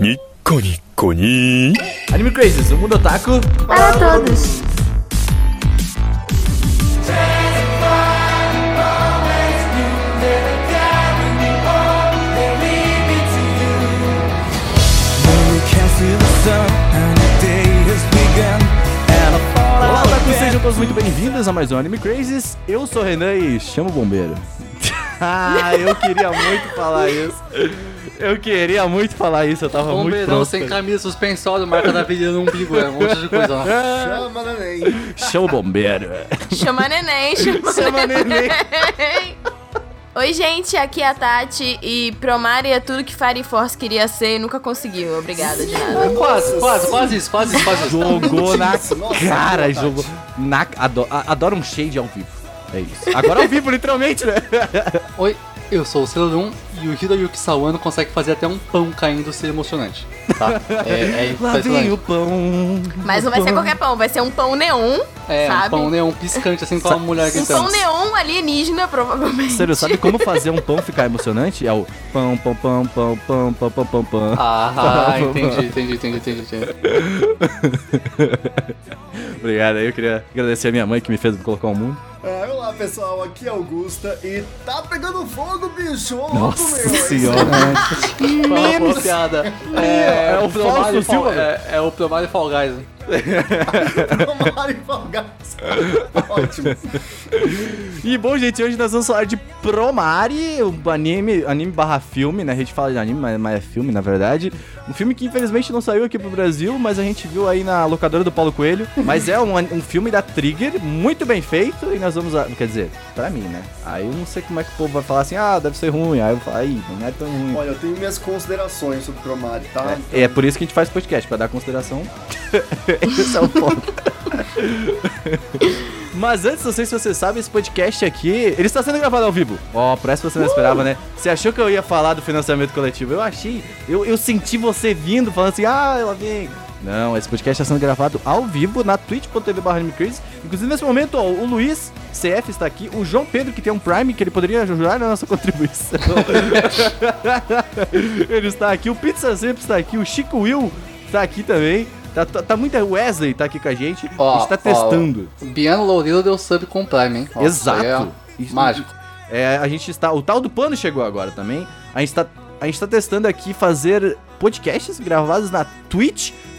ニッコニッコニー Anime Crazes, o mundo otaku. Para todos. Olá, otaku, sejam todos muito bem-vindos a mais um Anime Crazes. Eu sou o Renan e chamo o bombeiro. ah, eu queria muito falar isso. Eu queria muito falar isso, eu tava muito Bombeirão pronto. sem camisa, suspensório, marca da virilha no umbigo, é um monte de coisa. Chama, neném. Chama o bombeiro. Chama neném, chama, Chama neném. Oi, gente, aqui é a Tati e Promare é tudo que Fire Force queria ser e nunca conseguiu. Obrigada de nada. Quase, quase, quase isso, quase isso, quase isso. Jogou na cara, jogou. Na, ado- a- adoro um shade ao vivo. É isso. Agora ao vivo, literalmente, né? Oi, eu sou o 1 e o Hiroyuki Sawano consegue fazer até um pão caindo ser emocionante. Tá? É, é Lá vem o pão. Mas não vai ser qualquer pão, vai ser um pão neon, É, um sabe? pão neon piscante assim com a mulher Um gritando. pão neon alienígena, provavelmente. Sério, sabe como fazer um pão ficar emocionante? É o pão, pão, pão, pão, pão, pão, pão, pão, pão. Ah, entendi, entendi, entendi, entendi, entendi. Obrigado, aí eu queria agradecer a minha mãe que me fez colocar ao mundo. É, olá pessoal, aqui é Augusta e tá pegando fogo, bicho! Ô, louco, Nossa meu! é isso senhora. Boa piada? É, É o o Promare Fausto Fall, Silva. é, é o Promare Fall Guys. Ótimo. E bom, gente, hoje nós vamos falar de Promare, o anime, anime barra filme, né? A gente fala de anime, mas, mas é filme, na verdade. Um filme que infelizmente não saiu aqui pro Brasil, mas a gente viu aí na locadora do Paulo Coelho. Mas é um, um filme da Trigger, muito bem feito, e nós vamos. A, quer dizer, pra mim, né? Aí eu não sei como é que o povo vai falar assim, ah, deve ser ruim. Aí eu falo, aí, não é tão ruim. Olha, eu tenho minhas considerações sobre Promare, tá? É, é por isso que a gente faz podcast, pra dar consideração. Esse é o ponto. Mas antes, não sei se você sabe, esse podcast aqui, ele está sendo gravado ao vivo. Ó, parece que você não esperava, né? Você achou que eu ia falar do financiamento coletivo? Eu achei, eu, eu senti você vindo, falando assim, ah, ela vem. Não, esse podcast está sendo gravado ao vivo na twitch.tv barra. Inclusive, nesse momento, ó, o Luiz CF está aqui, o João Pedro, que tem um Prime, que ele poderia ajudar na nossa contribuição. ele está aqui, o Pizza sempre está aqui, o Chico Will está aqui também. Tá, tá, tá muita Wesley tá aqui com a gente. Ó, a gente tá ó, testando. Biano Loureiro deu sub com Prime, hein? Ó, Exato. isso é Isso- mágico. É, a gente está. O tal do plano chegou agora também. A gente tá, a gente tá testando aqui fazer podcasts gravados na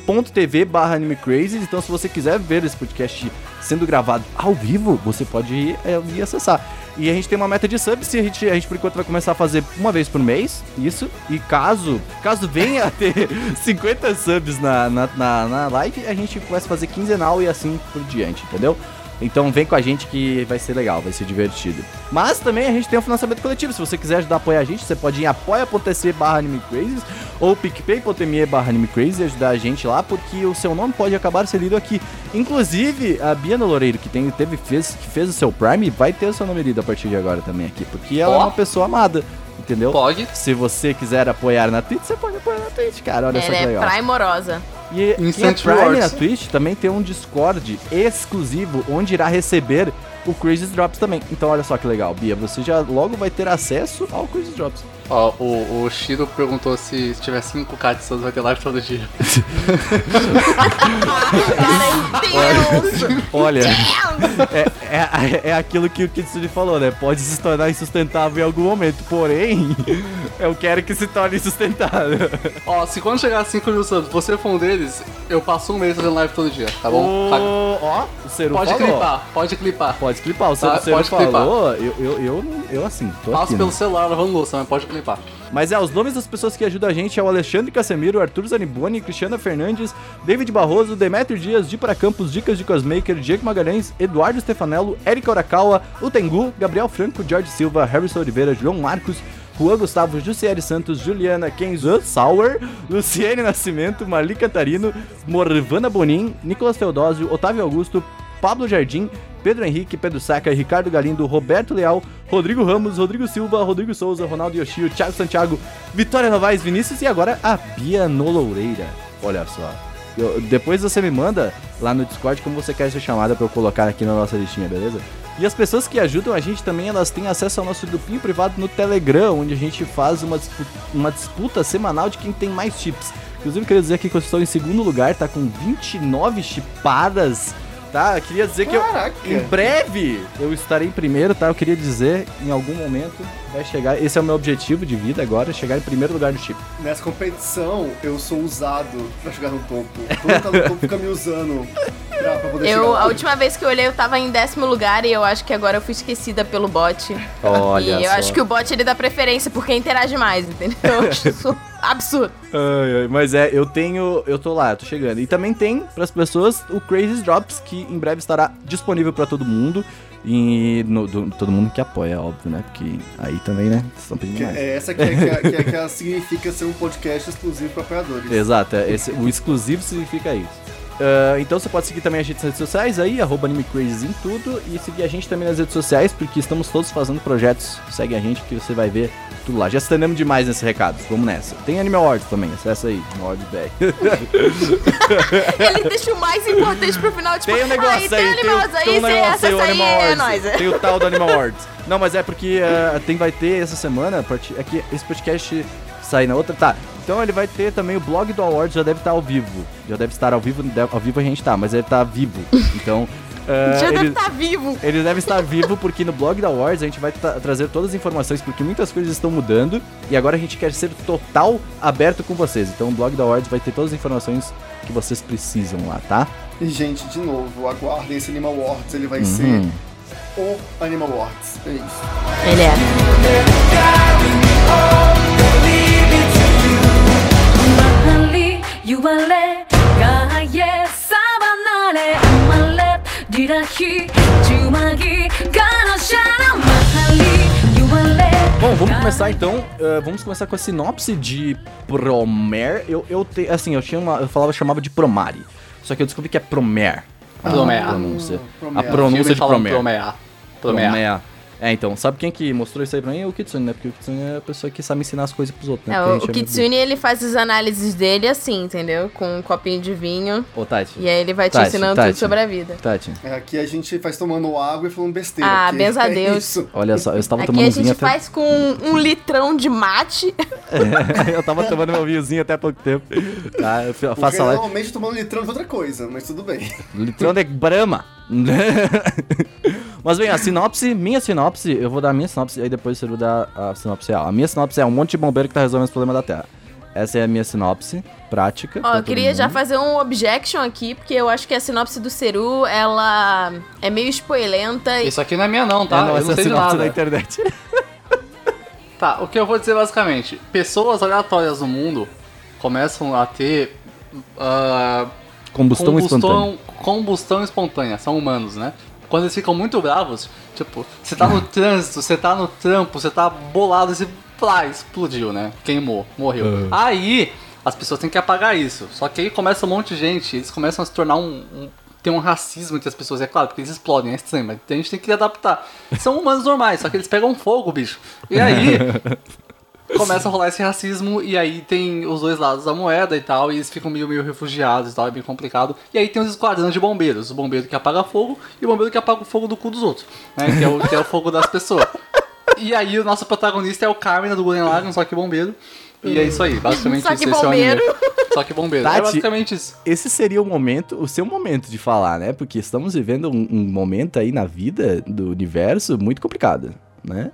twitch.tv barra. Então, se você quiser ver esse podcast sendo gravado ao vivo, você pode ir, é, ir acessar. E a gente tem uma meta de subs, e a gente, a gente por enquanto vai começar a fazer uma vez por mês, isso. E caso, caso venha a ter 50 subs na, na, na, na live, a gente começa a fazer quinzenal e assim por diante, entendeu? Então vem com a gente que vai ser legal, vai ser divertido. Mas também a gente tem um financiamento coletivo. Se você quiser ajudar a apoiar a gente, você pode ir em apoia.se barra animecrazes ou picpay.me barra animecrazy e ajudar a gente lá, porque o seu nome pode acabar sendo lido aqui. Inclusive, a Biana Loureiro, que, tem, teve, fez, que fez o seu Prime, vai ter o seu nome lido a partir de agora também aqui, porque ela é Ó. uma pessoa amada, entendeu? Pode. Se você quiser apoiar na Twitch, você pode apoiar na Twitch, cara. Olha só Ela que é legal. primorosa. E quem é Instant Prime na Twitch também tem um Discord exclusivo onde irá receber o Crazy Drops também. Então olha só que legal, Bia, você já logo vai ter acesso ao Crazy Drops. Ó, o, o Shiro perguntou se se tiver 5 Katsus vai ter live todo dia. Ai, Deus! Olha, é, é, é aquilo que o Kitsune falou, né? Pode se tornar insustentável em algum momento, porém, eu quero que se torne sustentável. Ó, se quando chegar a 5 mil subs você for um deles, eu passo um mês fazendo live todo dia, tá bom? Ô, Ó, o Seru Pode falou. clipar, pode clipar. Pode clipar, o Seru, Tá, o Seru pode clipar. falou, eu, eu, eu, eu assim, tô Passo aqui, pelo né? celular lavando louça, mas pode clipar. Mas é, os nomes das pessoas que ajudam a gente é o Alexandre Casemiro, Arthur Zaniboni, Cristiana Fernandes, David Barroso, Demetrio Dias, Di para Campos, Dicas de Cosmaker, Diego Magalhães, Eduardo Stefanello, Erika Orakawa, o Tengu, Gabriel Franco, George Silva, Harrison Oliveira, João Marcos, Juan Gustavo, Jussieri Santos, Juliana Kenzo Sauer, Luciene Nascimento, Marli Catarino, Morvana Bonin, Nicolas Teodósio, Otávio Augusto, Pablo Jardim, Pedro Henrique, Pedro Saca, Ricardo Galindo, Roberto Leal, Rodrigo Ramos, Rodrigo Silva, Rodrigo Souza, Ronaldo Yoshio, Thiago Santiago, Vitória Novaes, Vinícius e agora a Bia Loureira. Olha só. Eu- depois você me manda lá no Discord como você quer ser chamada pra eu colocar aqui na nossa listinha, beleza? E as pessoas que ajudam a gente também, elas têm acesso ao nosso grupinho privado no Telegram, onde a gente faz uma disputa, uma disputa semanal de quem tem mais chips. Inclusive, eu queria dizer aqui que eu estou em segundo lugar, tá com 29 chipadas, tá? Eu queria dizer que eu, Caraca. em breve eu estarei em primeiro, tá? Eu queria dizer, em algum momento vai chegar, esse é o meu objetivo de vida agora, chegar em primeiro lugar no chip. Nessa competição, eu sou usado pra chegar no topo. Quando tá no topo, fica me usando pra, pra poder Eu, a última vez que eu olhei, eu tava em décimo lugar e eu acho que agora eu fui esquecida pelo bot. Olha e eu só. acho que o bot ele dá preferência por quem interage mais, entendeu? Eu acho isso absurdo. Ai, ai, mas é, eu tenho. Eu tô lá, eu tô chegando. E também tem pras pessoas o Crazy Drops, que em breve estará disponível pra todo mundo. E no, do- todo mundo que apoia, óbvio, né? Porque aí também, né? Estão pedindo Que mais. é essa que, é, que, é, que, é, que é- significa ser um podcast exclusivo para apoiadores. Exato, é, esse- o exclusivo significa isso. Ah, então você pode seguir também a gente nas redes sociais aí, arroba em tudo, e seguir a gente também nas redes sociais, porque estamos todos fazendo projetos. Segue a gente que você vai ver tudo lá. Já estendemos demais nesses recados, vamos nessa. Tem Animal Awards também, acessa aí, Animal Awards BR. Ele deixa o mais importante pro final, tipo, Tem um negócio aí, tem tem, animais o- aí, você acessa aí, Animal é Awards. nóis. Tem o tal do Animal Awards. Não, mas é porque eh, tem, vai ter essa semana, é que esse podcast sai na outra, tá. Então ele vai ter também o blog do Awards, já deve estar ao vivo. Já deve estar ao vivo, deve- ao vivo a gente tá, mas ele tá vivo. Então, eh, Já deve ele, estar vivo. ele deve estar vivo porque no blog da Awards a gente vai tra- trazer todas as informações, porque muitas coisas estão mudando e agora a gente quer ser total aberto com vocês. Então o blog da Awards vai ter todas as informações que vocês precisam lá, tá? E, gente, de novo, aguardem esse Animal Awards, ele vai Uhum. ser o Animal Awards. É isso. Ele é. 言われ外へさばなれ生まれリラヒジュマギガノシャラマハリ言われ Bom, vamos começar então. Uh, vamos começar com a sinopse de Promer. Eu, eu te, assim, eu tinha uma, eu falava, chamava de Promari. Só que eu descobri que é Promer. Promer. A pronúncia, a pronúncia de Promer. Promer. Promer. É, então, sabe quem que mostrou isso aí pra mim? É o Kitsune, né? Porque o Kitsune é a pessoa que sabe ensinar as coisas pros outros, né? É, a o, o é muito Kitsune, ele faz as análises dele assim, entendeu? Com um copinho de vinho. Ô, Tati. E aí ele vai te Tati, ensinando Tati. tudo sobre a vida. Tati, É, aqui a gente faz tomando água e falando besteira. Ah, benza a é Deus. isso. olha só, eu estava Aqui tomando a vinho gente até... faz com um litrão de mate. eu tava tomando meu vinhozinho até há pouco tempo. Tá, eu fa- Porque faço a live... normalmente tomando litrão de outra coisa, mas tudo bem. Litrão de Brahma. Mas bem, a sinopse, minha sinopse, eu vou dar a minha sinopse, aí depois você vai dar a sinopse real. A minha sinopse é um monte de bombeiro que tá resolvendo os problemas da Terra. Essa é a minha sinopse prática. Ó, eu queria já fazer um objection aqui, porque eu acho que a sinopse do Seru, ela é meio spoilenta. e- Isso aqui não é minha não, tá? É, não, eu essa não é a sei de sinopse nada. da internet. Tá, o que eu vou dizer basicamente, pessoas aleatórias no mundo começam a ter ah, Combustão, espontânea. combustão espontânea, são humanos, né? Quando eles ficam muito bravos, tipo, você tá no trânsito, você tá no trampo, você tá bolado e você plá, explodiu, né? Queimou, morreu. Aí, as pessoas têm que apagar isso. Só que aí começa um monte de gente, eles começam a se tornar um. um tem um racismo entre as pessoas, é claro, porque eles explodem, é estranho, mas a gente tem que adaptar. São humanos normais, só que eles pegam fogo, bicho. E aí, começa a rolar esse racismo e aí tem os dois lados da moeda e tal, e eles ficam meio, meio refugiados e tal, é bem complicado. E aí tem os esquadrões de bombeiros, o bombeiro que apaga fogo e o bombeiro que apaga o fogo do cu dos outros, né? Que é o, que é o fogo das pessoas. E aí o nosso protagonista é o Carmen do Gurren Lagann, só que bombeiro. E é isso aí, basicamente Só isso. que esse é o anime. bombeiro. Só que bombeiro. Tati, é basicamente isso. Esse seria o momento, o seu momento de falar, né? Porque estamos vivendo um, um momento aí na vida do universo muito complicado, né?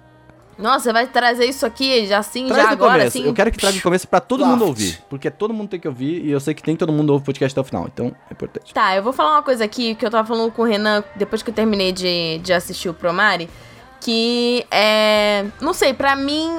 Nossa, você vai trazer isso aqui já assim, Traz já no agora, começo. assim? Eu quero que traga no começo pra todo mundo Draft. ouvir. Porque todo mundo tem que ouvir e eu sei que nem todo mundo ouve o podcast até o final. Então, é importante. Tá, eu vou falar uma coisa aqui que eu tava falando com o Renan depois que eu terminei de, de assistir o Promare. Que é. Não sei, pra mim.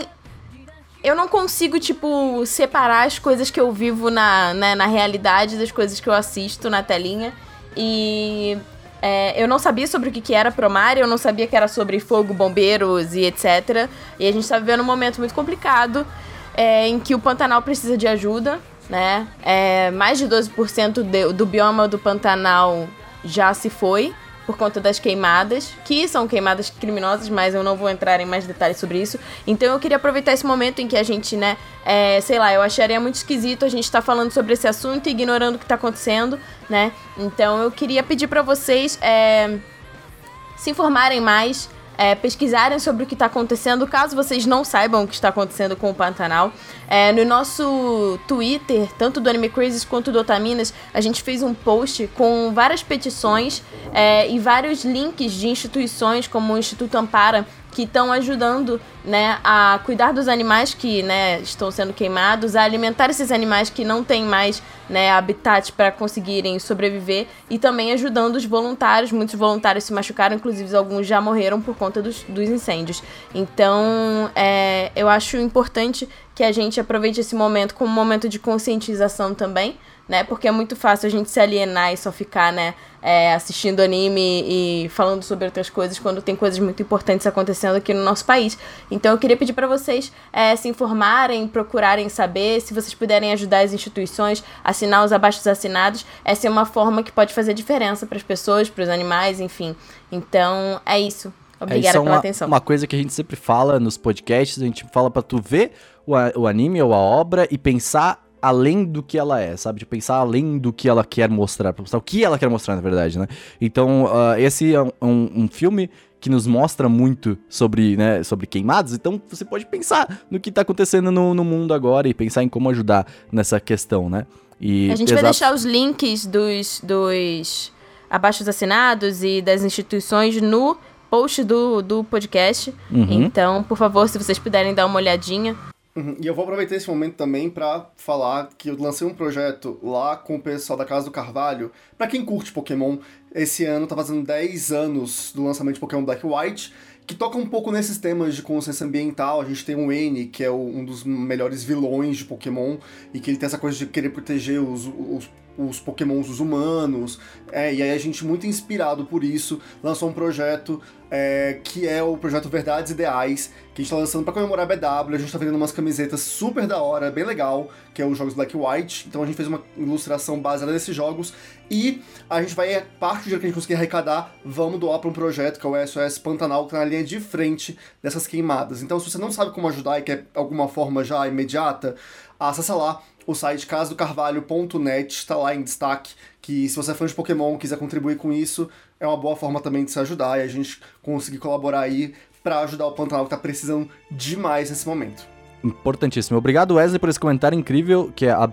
Eu não consigo, tipo, separar as coisas que eu vivo na, né, na realidade das coisas que eu assisto na telinha. E. é, eu não sabia sobre o que, que era Promare, eu não sabia que era sobre fogo, bombeiros e etc. E a gente tá vivendo um momento muito complicado é, em que o Pantanal precisa de ajuda, né? É, mais de 12% de, do bioma do Pantanal já se foi por conta das queimadas, que são queimadas criminosas, mas eu não vou entrar em mais detalhes sobre isso. Então eu queria aproveitar esse momento em que a gente, né, é, sei lá, eu acharia muito esquisito a gente estar falando sobre esse assunto e ignorando o que tá acontecendo, né? Então eu queria pedir pra vocês, é, se informarem mais, é, pesquisarem sobre o que está acontecendo, caso vocês não saibam o que está acontecendo com o Pantanal. É, no nosso Twitter, tanto do Anime Crazes quanto do Otaminas, a gente fez um post com várias petições é, e vários links de instituições como o Instituto Ampara que estão ajudando né, a cuidar dos animais que né, estão sendo queimados, a alimentar esses animais que não têm mais né, habitat para conseguirem sobreviver e também ajudando os voluntários. Muitos voluntários se machucaram, inclusive alguns já morreram por conta dos, dos incêndios. Então, é, eu acho importante que a gente aproveite esse momento como um momento de conscientização também, né? Porque é muito fácil a gente se alienar e só ficar, né, é, assistindo anime e falando sobre outras coisas quando tem coisas muito importantes acontecendo aqui no nosso país. Então eu queria pedir para vocês é, se informarem, procurarem saber, se vocês puderem ajudar as instituições, assinar os abaixos assinados, essa é uma forma que pode fazer diferença para as pessoas, para os animais, enfim. Então é isso. Obrigada é, é pela uma, atenção. Uma coisa que a gente sempre fala nos podcasts, a gente fala pra tu ver o, o anime ou a obra e pensar além do que ela é, sabe? De pensar além do que ela quer mostrar, pra mostrar o que ela quer mostrar, na verdade, né? Então, ah, esse é um, um- filme que nos mostra muito sobre, né, sobre queimados, então você pode pensar no que tá acontecendo no, no mundo agora e pensar em como ajudar nessa questão, né? E A gente vai deixar os links dos, dos abaixos assinados e das instituições no post do, do podcast. Uhum. Então, por favor, se vocês puderem dar uma olhadinha. Uhum, E eu vou aproveitar esse momento também pra falar que eu lancei um projeto lá com o pessoal da Casa do Carvalho. Pra quem curte Pokémon, esse ano tá fazendo 10 anos do lançamento de Pokémon Black White, que toca um pouco nesses temas de consciência ambiental. A gente tem o N, que é o- um dos melhores vilões de Pokémon, e que ele tem essa coisa de querer proteger os, os, os Pokémons, os humanos. É, e aí a gente, muito inspirado por isso, lançou um projeto é, que é o projeto Verdades Ideais, que a gente tá lançando pra comemorar a BW. A gente tá vendendo umas camisetas super da hora, bem legal, que é os jogos Black White. Então a gente fez uma ilustração baseada nesses jogos. E a gente vai, parte do dinheiro que a gente conseguir arrecadar, vamos doar pra um projeto que é o SOS Pantanal, que tá na linha de frente dessas queimadas. Então, se você não sabe como ajudar e quer alguma forma já imediata, acessa lá o site casadocarvalho.net, está lá em destaque, que se você é fã de Pokémon quiser contribuir com isso, é uma boa forma também de se ajudar e a gente conseguir colaborar aí pra ajudar o Pantanal que tá precisando demais nesse momento. Importantíssimo. Obrigado, Wesley, por esse comentário incrível, que é, a-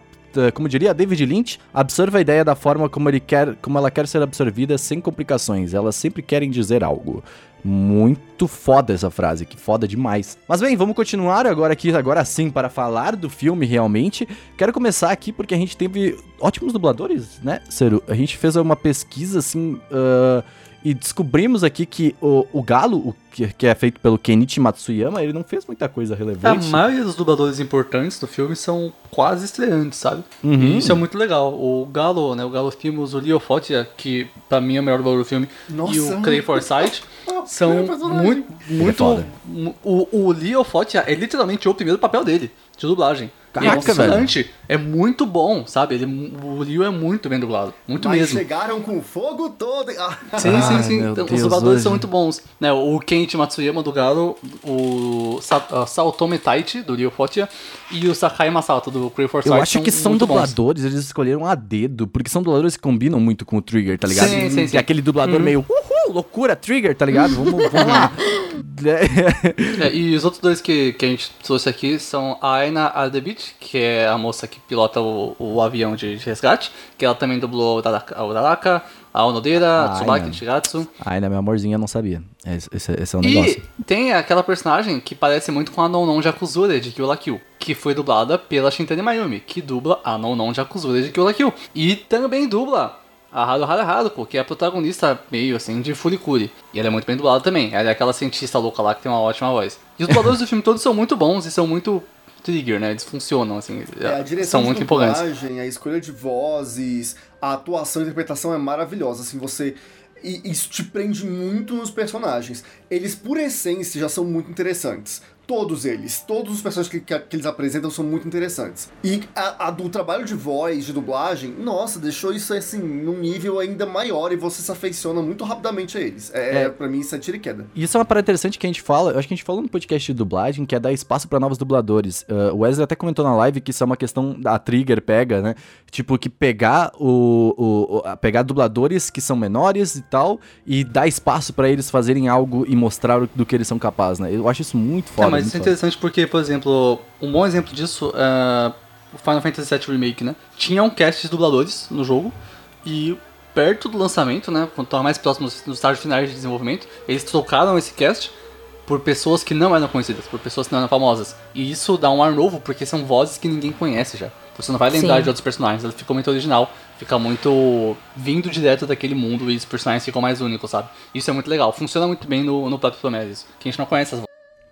como diria David Lynch, absorva a ideia da forma como, ele quer, como ela quer ser absorvida sem complicações. Elas sempre querem dizer algo. Muito foda essa frase, que foda demais. Mas bem, vamos continuar agora aqui, agora sim, para falar do filme realmente. Quero começar aqui porque a gente teve ótimos dubladores, né, Ciro? A gente fez uma pesquisa assim. ah, e descobrimos aqui que o, o Galo, o que, que é feito pelo Kenichi Matsuyama, ele não fez muita coisa A relevante. maioria dos dubladores importantes do filme são quase estreantes, sabe? Uhum. E isso é muito legal. O Galo, né? O Galo Filmos, o Leo Fotia, que pra mim é o melhor dublador do filme, Nossa. e o Clay Forsyth são muito. muito foda. mu- o, o Leo Fotia é literalmente o primeiro papel dele, de dublagem. É Caraca, impressionante. É muito bom, sabe? Ele, o Leo é muito bem dublado. Muito Mas mesmo. chegaram com fogo todo. Ah. Sim, Ai, sim, sim. meu Então, Deus, os dubladores hoje- são muito bons. Né, o Kenichi Matsuyama do Galo, o Sa uh, Saotome Taichi do Ryo Fotia e o Sakai Masato do Cray Forsyth. Eu acho que são bons. dubladores, eles escolheram a dedo, porque são dubladores que combinam muito com o Trigger, tá ligado? Sim, sim, Que sim. é aquele dublador meio, uhul, loucura, Trigger, tá ligado? Vamos, vamos lá. É, e os outros dois que, que a gente trouxe aqui são a Aina Ardebit, que é a moça que pilota o, o avião de, de resgate, que ela também dublou o o Daraka a Onodeira, Ah, a Tsubaki, Aina. Shigatsu. Ai, né, meu amorzinho, eu não sabia. Esse, esse- esse é o negócio. E tem aquela personagem que parece muito com a Nonon Jakuzure de Kill la Kill, que foi dublada pela Shintani Mayumi, que dubla a Nonon Jakuzure de Kill la Kill. E também dubla a Haru Haru Haruko, que é a protagonista meio assim de Furikuri. E ela é muito bem dublada também. Ela é aquela cientista louca lá que tem uma ótima voz. E os dubladores do filme todos são muito bons e são muito trigger, né? Eles funcionam, assim. É, a direção são muito empolgantes. a escolha de vozes, a atuação e interpretação é maravilhosa. Assim, você. E isso te prende muito nos personagens. Eles, por essência, já são muito interessantes. Todos eles, todos os personagens que, que, que eles apresentam são muito interessantes. E a, a do trabalho de voz, de dublagem, nossa, deixou isso assim, num nível ainda maior e você se afeiçona muito rapidamente a eles. É, É. pra mim, isso é tiro e queda. E Isso é uma parada interessante que a gente fala, eu acho que a gente falou no podcast de dublagem, que é dar espaço pra novos dubladores. Ah, o Wesley até comentou na live que isso é uma questão da Trigger pega, né? Tipo, que pegar o, o- pegar dubladores que são menores e tal, e dar espaço pra eles fazerem algo e mostrar do que eles são capazes, né? Eu acho isso muito foda. É, mas isso é foda. interessante porque, por exemplo, um bom exemplo disso é o Final Fantasy VII Remake, né? Tinha um cast de dubladores no jogo e perto do lançamento, né? Quando tava mais próximo dos dos estágios finais de desenvolvimento, eles trocaram esse cast por pessoas que não eram conhecidas, por pessoas que não eram famosas. E isso dá um ar novo porque são vozes que ninguém conhece já. Você não vai lembrar Sim. de outros personagens, ela ficou muito original, fica muito vindo direto daquele mundo e os personagens ficam mais únicos, sabe? Isso é muito legal, funciona muito bem no, no próprio Prometheus, que a gente não conhece as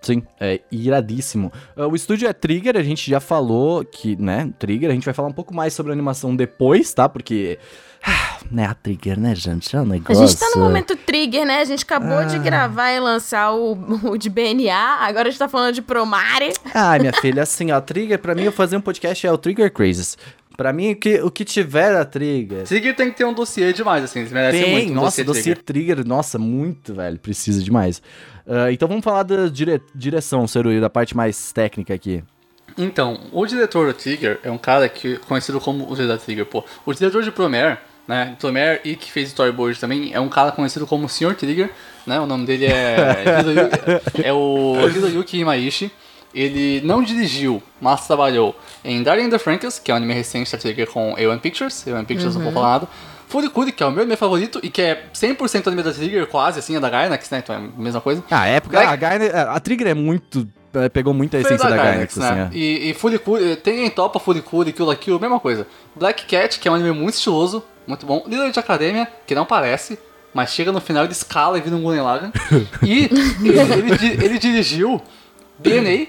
Sim, é iradíssimo. Ah, o estúdio é Trigger, a gente já falou que, né, Trigger, a gente vai falar um pouco mais sobre a animação depois, tá? Porque, ah, né, a Trigger, né, gente, é um A negócio... gente tá no momento trigger, né? A gente acabou de gravar e lançar o, o de BNA, agora a gente tá falando de Promare. Ai, minha filha, assim, ó, Trigger, pra mim, eu fazer um podcast é o Trigger Crazes. Pra mim, o que, o que tiver da Trigger... Trigger tem que ter um dossiê demais, assim, eles merecem Tem, muito um nossa, dossiê Trigger. trigger. nossa, muito, velho, precisa demais. Ah, então vamos falar da dire- direção, Ceruí, da parte mais técnica aqui. Então, o diretor do Trigger é um cara que conhecido como o diretor da Trigger, pô. O diretor de Promare, né, Promare e que fez Storyboard também, é um cara conhecido como Sr. Trigger, né, o nome dele é é o Hiroyuki Imaishi. Ele não dirigiu, mas trabalhou em Darling in the Franxx, que é um anime recente da Trigger com A1 Pictures, A1 Pictures não vou falar nada. Furikuri, que é o meu anime favorito e que é 100% anime da Trigger, quase assim, é da Gainax, né, então é a mesma coisa. Ah, a época, Black- a, Gaina- a Trigger é muito... é, Pegou muito a Foi essência da, Gainax, Gainax, né? assim, é. E, e Furikuri, tem em Topa, Furikuri, Kill la Kill, mesma coisa. Black Cat, que é um anime muito estiloso, muito bom. Little Witch Academia, que não parece, mas chega no final ele escala e vira um Gurren Lagann. e ele, ele ele dirigiu DNA,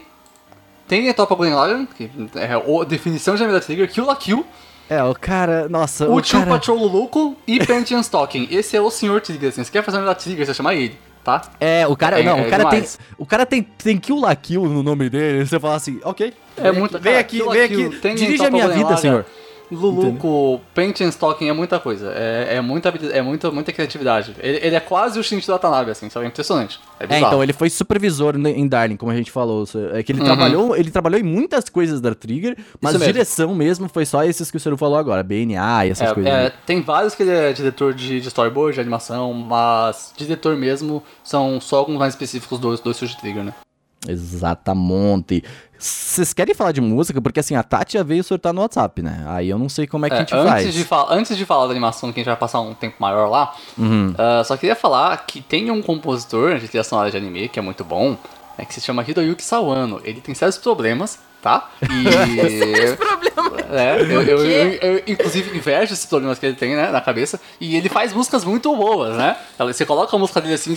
tem em Topa Gurren Lagann, que é a definição de da Trigger, Kill la Kill, É, o cara, nossa, o o Tio cara... Patrol Luluco e Pantheon Stalking. Esse é o Sr. Trigger, assim. Você quer fazer da Trigger, você chama ele, tá? É, o cara, É, não, é o cara tem, o cara tem, tem Kill la Kill no nome dele, você fala assim, ok. É vem muito vem cara, aqui, vem aqui, dirige a minha Golden vida, Lager, senhor. Luluco, Paint and Stalking é muita coisa. É, é muita, é muita, muita criatividade. Ele, ele é quase o Shinichi Watanabe, assim, sabe? É impressionante. É É, então, ele foi supervisor em Darling, como a gente falou. É que ele Uhum. trabalhou, ele trabalhou em muitas coisas da Trigger, mas mesmo. direção mesmo foi só esses que o senhor falou agora, BNA e essas É, coisas. é, tem vários que ele é diretor de, de storyboard, de animação, mas diretor mesmo são só alguns mais específicos do, do estúdio de Trigger, né? Exatamente. Vocês querem falar de música? Porque assim, a Tati já veio sortar no WhatsApp, né? Aí eu não sei como é que a É, gente antes, faz. de antes de falar da animação, que a gente vai passar um tempo maior lá, Uhum. ah, só queria falar que tem um compositor de trilha sonora de anime que é muito bom, é, que se chama Hiroyuki Sawano. Ele tem sérios problemas, tá? E. Problema. É, eu, eu, eu- eu, inclusive invejo esses problemas que ele tem, né, na cabeça. E ele faz músicas muito boas, né? Você coloca a música dele assim.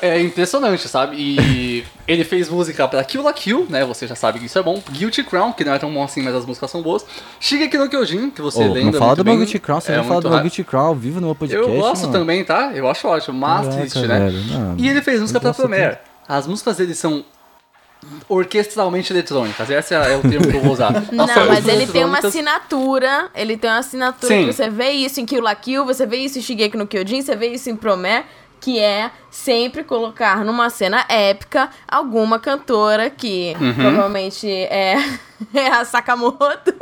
É impressionante, sabe? E ele fez música pra Kill la Kill, né? Você já sabe que isso é bom. Guilty Crown, que não é tão bom assim, mas as músicas são boas. Shigeki no Kyojin, que você Ô, lembra não fala muito do meu bem. Guilty Crown, você é falar muito do meu. Guilty Crown vivo no meu podcast. Eu gosto mano. também, tá? Eu acho ótimo. Mas Caraca, triste, né? velho, não. E ele fez música pra Promare. As músicas dele são orquestralmente eletrônicas. Esse é, o termo que eu vou usar. Não, As mas ele tem uma assinatura. Ele tem uma assinatura Sim. que você vê isso em Kill la Kill, você vê isso em Shigeki no Kyojin, você vê isso em Promare, que é sempre colocar numa cena épica alguma cantora que Uhum. provavelmente é, é a Sakamoto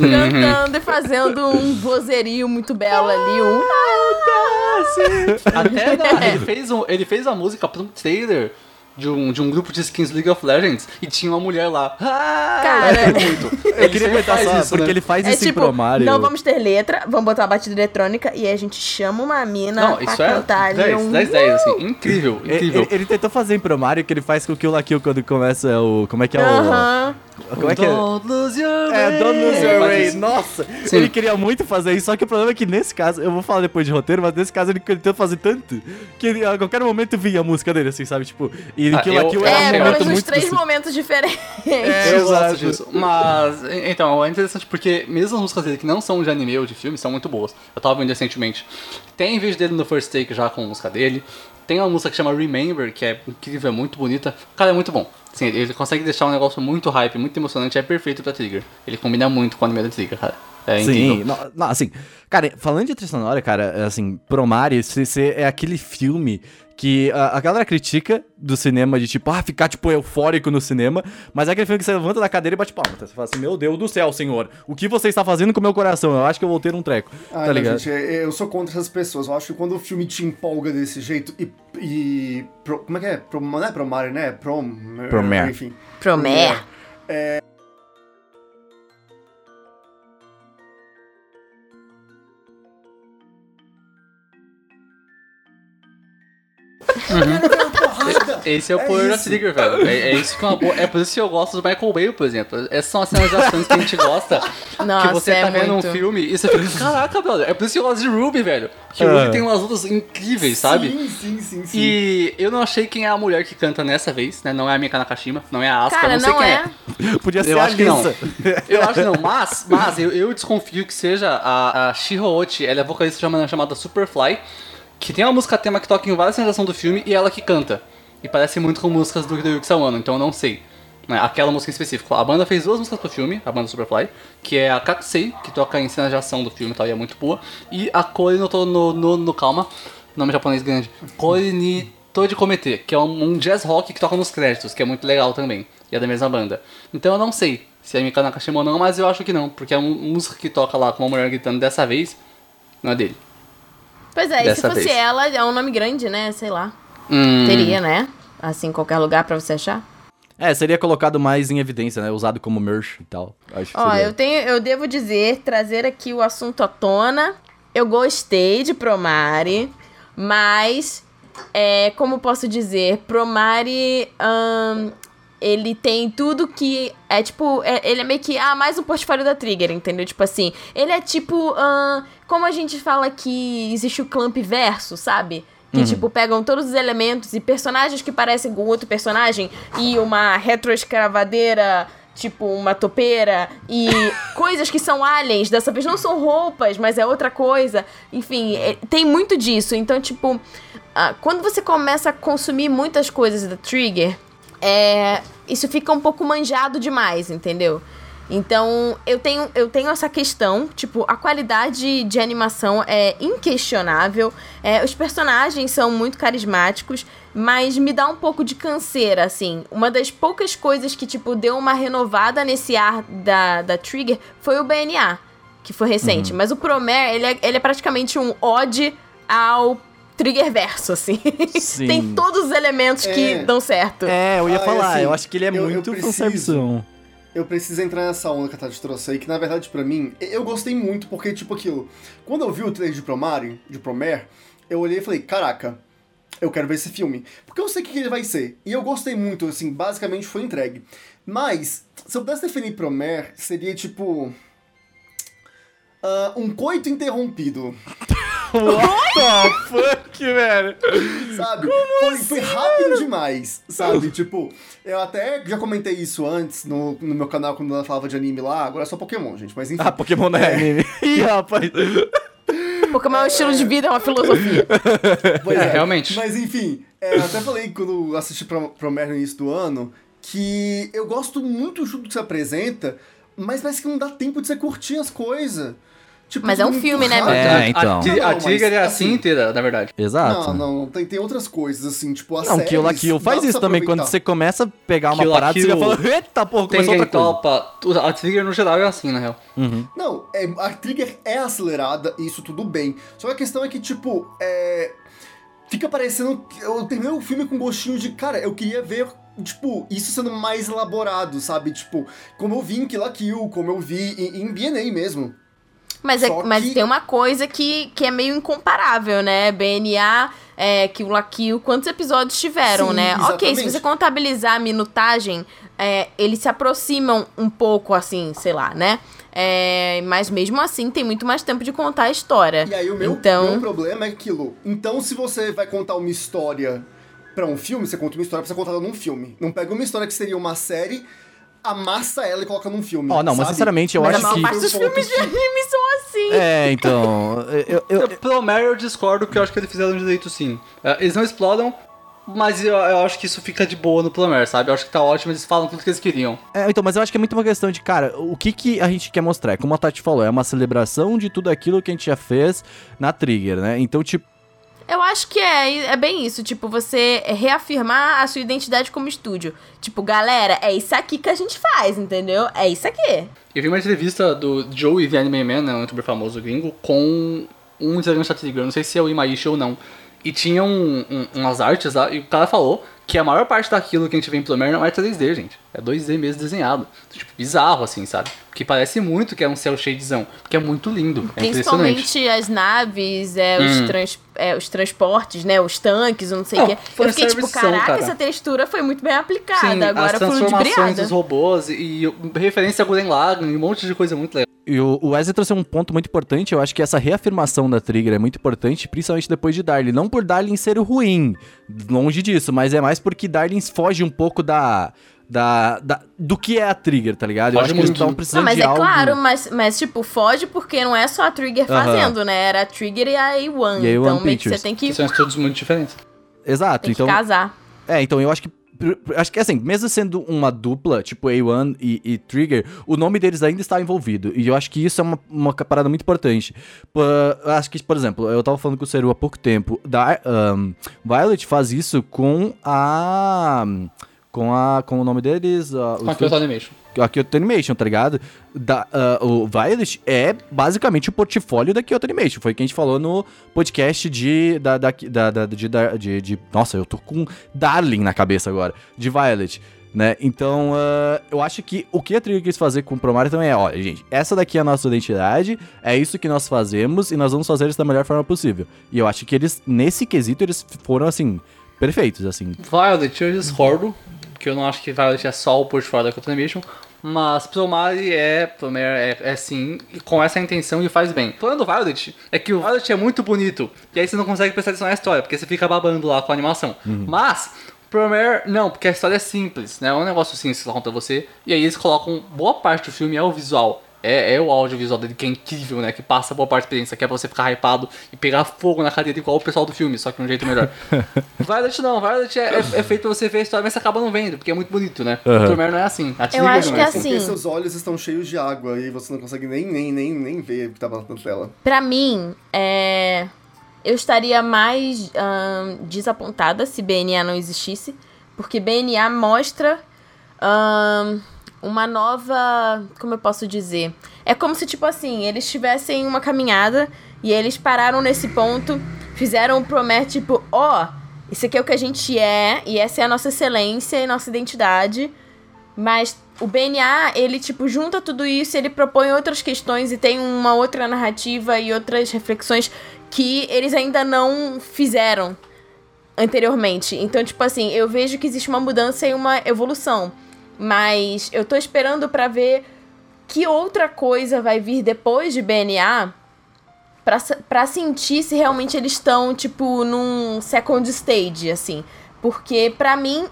Uhum. cantando e fazendo um vozerio muito belo ali, um Até na- ele, fez um, ele fez a música pra um trailer de um, de um grupo de skins League of Legends e tinha uma mulher lá. Ah, Cara. é muito. Eu queria comentar só, porque né? ele faz É isso tipo, em Promário. não vamos ter letra, vamos botar uma batida eletrônica e a gente chama uma mina Não, pra isso é cantar ali 10, um... 10, 10, assim, incrível, Ele, incrível. ele- ele tentou fazer em Promário que ele faz com o Kill la Kill quando começa o. Como é que é o. Como é que é? Don't lose your É, Don't Lose Your faz Way. Nossa, Sim. ele queria muito fazer isso, só que o problema é que nesse caso, eu vou falar depois de roteiro, mas nesse caso ele tentou fazer tanto que ele, a qualquer momento vinha a música dele, assim, sabe? Tipo, e Ah, Kill la Kill É, era É, um pelo momento menos muito três momentos diferentes. É, eu gosto exato. disso. Mas, en- então, é interessante porque mesmo as músicas dele que não são de anime ou de filme são muito boas. Eu tava vendo recentemente. Tem vídeo dele no First Take já com a música dele. Tem uma música que chama Remember, que é incrível, é muito bonita. Cara, é muito bom. Sim, ele consegue deixar um negócio muito hype, muito emocionante, é perfeito pra Trigger. Ele combina muito com a anime da Trigger, cara. É. Sim, não, não, assim, cara, falando de trilha sonora, cara, assim, Promare, se é aquele filme que a, a galera critica do cinema de tipo, ah, ficar tipo eufórico no cinema, mas é aquele filme que você levanta da cadeira e bate palma. Você fala assim, meu Deus do céu, senhor, o que você está fazendo com o meu coração? Eu acho que eu vou ter um treco, Ah, tá não, ligado? gente, é- eu sou contra essas pessoas. Eu acho que quando o filme te empolga desse jeito e. e pro- como é que é? Pro, não é Promare, né? Prom. Promare. Enfim. Promer. Esse é o É poder da. Trigger, velho. É, é isso que é uma boa. É por isso que eu gosto do Michael Bay, por exemplo. Essas são as cenas de ações que a gente gosta. Nossa, que você é tá vendo muito. um filme e você fica, caraca, brother. É por isso que eu gosto de Ruby, velho. Que. Ruby tem umas lutas incríveis, sabe? Sim, sim, sim, sim. E eu não achei quem é a mulher que canta nessa vez, né? Não é a Mika Nakashima, não é a Asuka, Cara, não sei não quem é. é. Podia ser Eu a acho que não. Eu acho que não, mas, mas eu, eu desconfio que seja a, a Shiro Ochi, ela é vocalista chamada, chamada Superfly, que tem uma música tema que toca em várias de ação do filme e ela que canta. E parece muito com músicas do Hiroyuki Sawano, então eu não sei. Né, Aquela música em específico. A banda fez duas músicas pro filme, a banda Superfly, que é a Kakusei, que toca em cenas de ação do filme e tal, e é muito boa. E a Kori no, no, no, no Calma, nome japonês grande. Kori ni Toji Komete, que é um, jazz rock que toca nos créditos, que é muito legal também. E é da mesma banda. Então eu não sei se é Mika Nakashima ou não, mas eu acho que não, porque a mu- música que toca lá com uma mulher gritando dessa vez não é dele. Pois é, e se fosse vez. ela, é um nome grande, né? Sei lá. Hum, Teria, né? Assim, em qualquer lugar pra você achar. É, seria colocado mais em evidência, né? Usado como merch e tal. Acho que Ó, seria. eu tenho, eu devo dizer, trazer aqui o assunto à tona. Eu gostei de Promare, mas é, como posso dizer, Promare ele tem tudo que é tipo, é- ele é meio que ah, mais um portfólio da Trigger, entendeu? Tipo assim, ele é tipo, ahn, como a gente fala que existe o Clamp verso, sabe? Que, tipo, pegam todos os elementos e personagens que parecem com outro personagem e uma retroescravadeira, tipo, uma topeira e coisas que são aliens. Dessa vez não são roupas, mas é outra coisa. Enfim, é- tem muito disso. Então, tipo, ah, quando você começa a consumir muitas coisas da Trigger, é, isso fica um pouco manjado demais, entendeu? Então, eu tenho, eu tenho essa questão, tipo, a qualidade de animação é inquestionável, é, os personagens são muito carismáticos, mas me dá um pouco de canseira, assim. Uma das poucas coisas que, tipo, deu uma renovada nesse ar da, da Trigger foi o BNA, que foi recente. Mas o Promare, ele é, ele é praticamente um ode ao Trigger verso, assim. Sim. Tem todos os elementos que É. dão certo. É, eu ia Ah, falar, assim, eu acho que ele é eu- eu muito preciso. Eu preciso entrar nessa onda que a Tati trouxe aí, que na verdade pra mim, eu gostei muito, porque tipo aquilo, quando eu vi o trailer de Promare, de Promare, eu olhei e falei, caraca, eu quero ver esse filme. Porque eu sei o que ele vai ser. E eu gostei muito, assim, basicamente foi entregue. Mas, se eu pudesse definir Promare, seria tipo... ah, um coito interrompido, What the fuck, velho? sabe? foi, foi rápido demais, sabe? tipo, eu até já comentei isso antes no, no meu canal quando ela falava de anime lá, agora é só Pokémon, gente, mas enfim. Ah, Pokémon não é anime. Ih, rapaz. Pokémon é um estilo de vida, é uma filosofia. Pois É, realmente. Mas enfim, é, eu até falei quando assisti Pro- Promare no início do ano que eu gosto muito do que se apresenta, mas parece que não dá tempo de você curtir as coisas. Tipo, Mas é um filme, né, rápido. É, a, então. a, a é assim assim, inteira, na verdade. Exato. Não, não, tem, tem outras coisas, assim, tipo, a Não, Kill la Kill faz isso também. Quando você começa a pegar uma Kill parada, você já Kill. fala, eita porra, Tem começou outra coisa. topa. A Trigger no geral é assim, na real. Não, é, a trigger é acelerada, isso tudo bem. Só que a questão é que, tipo, é. Fica parecendo. Eu terminei o filme com gostinho de. Cara, eu queria ver, tipo, isso sendo mais elaborado, sabe? Tipo, como eu vi em Kill la Kill, como eu vi em, em BNA mesmo. Mas, é, mas que- tem uma coisa que, que é meio incomparável, né? BNA, é, Kill la Kill, quantos episódios tiveram, Sim, né? Ok, se exatamente. você contabilizar a minutagem, é, eles se aproximam um pouco, assim, sei lá, né? É, mas mesmo assim, tem muito mais tempo de contar a história. E aí o meu, então, meu problema é aquilo. Então, se você vai contar uma história pra um filme, você conta uma história pra você contar num filme. Não pega uma história que seria uma série amassa ela e coloca num filme. Ó, não, mas sabe? sinceramente, eu Mas acho a maior que- parte dos filmes de que- anime são assim. É, então. Eu, eu- Eu, pelo Mary eu discordo, porque eu acho que eles fizeram direito sim. É, Eles não explodam, mas eu, eu acho que isso fica de boa no Plumber, sabe? Eu acho que tá ótimo, eles falam tudo que eles queriam. É, então, mas eu acho que é muito uma questão de, cara, o que que a gente quer mostrar? Como a Tati falou, é uma celebração de tudo aquilo que a gente já fez na Trigger, né? Então, tipo, Eu acho que é, é bem isso, tipo, você reafirmar a sua identidade como estúdio. Tipo, galera, é isso aqui que a gente faz, entendeu? É isso aqui. Eu vi uma entrevista do Joey The Anime Man, né, um youtuber famoso gringo, com um integrante da Trigger, não sei se é o Imaishi ou não. E tinha um- um- umas artes lá, e o cara falou que a maior parte daquilo que a gente vê em Plumber não é 3D, gente. É 2D mesmo desenhado. Tipo, bizarro, assim, sabe? Porque parece muito que é um cel shadezão, porque é muito lindo, é. Principalmente as naves, é, os, Hum. trans- é, os transportes, né? Os tanques, eu não sei o quê. foi Eu fiquei tipo, caraca, cara. essa textura foi muito bem aplicada. Sim, Agora as transformações dos robôs e, e referência a Gurren Lagann e um monte de coisa muito legal. E o Wesley trouxe um ponto muito importante. Eu acho que essa reafirmação da Trigger é muito importante, principalmente depois de Darling. Não por Darling ser o ruim, longe disso, mas é mais porque Darling foge um pouco da. Da, da- do que é a Trigger, tá ligado? Eu Foge acho que eles estavam Não, precisando mas de é algo. claro, mas, mas tipo, foge porque não é só a Trigger Aham. fazendo, né? Era a Trigger e a A1. E a A1 então meio que você tem Que que, são estudos muito diferentes. Exato, tem que então. casar. É, então eu acho que. Acho que assim, mesmo sendo uma dupla, tipo A1 e, e Trigger, o nome deles ainda está envolvido. E eu acho que isso é uma, uma parada muito importante. Pô, eu acho que, por exemplo, eu tava falando com o Seru há pouco tempo. Da, ahn, Violet faz isso com a. Com a. Com o nome deles. a- o Com a Kyoto Animation. a Kyoto Animation, tá ligado? Da, ah, o Violet é basicamente o portfólio da Kyoto Animation. Foi o que a gente falou no podcast de. Da, da, da, da- de, de, de- Nossa, eu tô com Darling na cabeça agora. De Violet. Né? Então, ah, eu acho que o que a Trigger quis fazer com o Promare também é: olha, gente, essa daqui é a nossa identidade, é isso que nós fazemos e nós vamos fazer isso da melhor forma possível. E eu acho que eles, nesse quesito, eles foram assim, perfeitos, assim. Violet eu discordo, que eu não acho que Violet é só o portfólio da Kyoto Animation, mas Promare é, Promare é, é sim, com essa intenção e faz bem. O problema do Violet é que o Violet é muito bonito, e aí você não consegue prestar atenção na história, porque você fica babando lá com a animação. Mas, Promare, não, porque a história é simples, né? É um negócio simples que conta você, e aí eles colocam boa parte do filme é o visual. É, é o audiovisual dele que é incrível, né? Que passa boa parte da experiência, que é pra você ficar hypado e pegar fogo na cadeira igual o pessoal do filme, só que de um jeito melhor. Violet não, Violet é, é, é feito pra você ver a história, mas você acaba não vendo, porque é muito bonito, né? Aham. O Tremere não é assim. A Trigger acho que é é assim. assim. Porque seus olhos estão cheios de água e você não consegue nem, nem, nem, nem ver o que tá na tela. Pra mim, é... eu estaria mais ahn, desapontada se BNA não existisse, porque BNA mostra ahn, uma nova. Como eu posso dizer? É como se, tipo assim, eles tivessem uma caminhada e eles pararam nesse ponto, fizeram o Promer, tipo, ó, isso aqui é o que a gente é, e essa é a nossa excelência e nossa identidade. Mas o BNA, ele, tipo, junta tudo isso, ele propõe outras questões e tem uma outra narrativa e outras reflexões que eles ainda não fizeram anteriormente. Então, tipo assim, eu vejo que existe uma mudança e uma evolução. Mas eu tô esperando pra ver que outra coisa vai vir depois de BNA pra sentir se realmente eles estão, tipo, num second stage, assim. Porque, pra mim,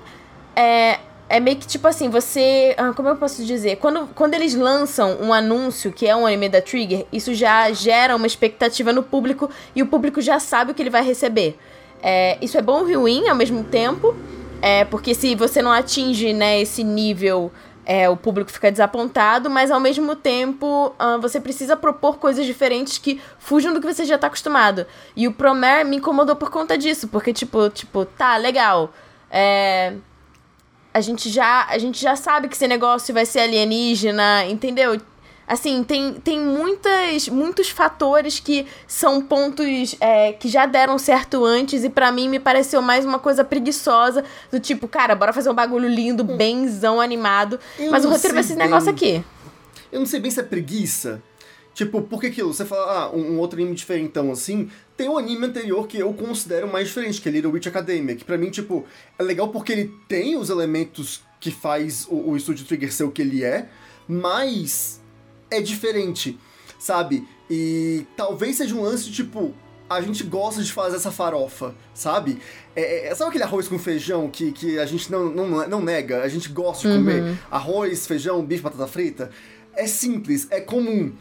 é, é meio que tipo assim, você. ah, como eu posso dizer? Quando, quando eles lançam um anúncio que é um anime da Trigger, isso já gera uma expectativa no público e o público já sabe o que ele vai receber. É, isso é bom e ruim ao mesmo tempo, é, porque se você não atinge né, esse nível, é, o público fica desapontado, mas ao mesmo tempo ah, você precisa propor coisas diferentes que fujam do que você já tá acostumado. E o Promare me incomodou por conta disso, porque tipo, tipo, tá, legal. É, a gente já a gente já sabe que esse negócio vai ser alienígena, entendeu? Assim, tem, tem muitas, muitos fatores que são pontos é, que já deram certo antes e pra mim me pareceu mais uma coisa preguiçosa do tipo, cara, bora fazer um bagulho lindo, benzão, animado, Eu mas o roteiro vai ser esse negócio aqui. Eu não sei bem se é preguiça. Tipo, porque aquilo, você fala, ah, um, um outro anime diferentão assim, tem um anime anterior que eu considero mais diferente, que é Little Witch Academia, que pra mim, tipo, é legal porque ele tem os elementos que faz o, o Estúdio Trigger ser o que ele é, mas é diferente, sabe? E talvez seja um lance, tipo, a gente gosta de fazer essa farofa, sabe? É, é- sabe aquele arroz com feijão que, que a gente não, não, não nega? A gente gosta de comer arroz, feijão, bife, batata frita? É simples, é comum.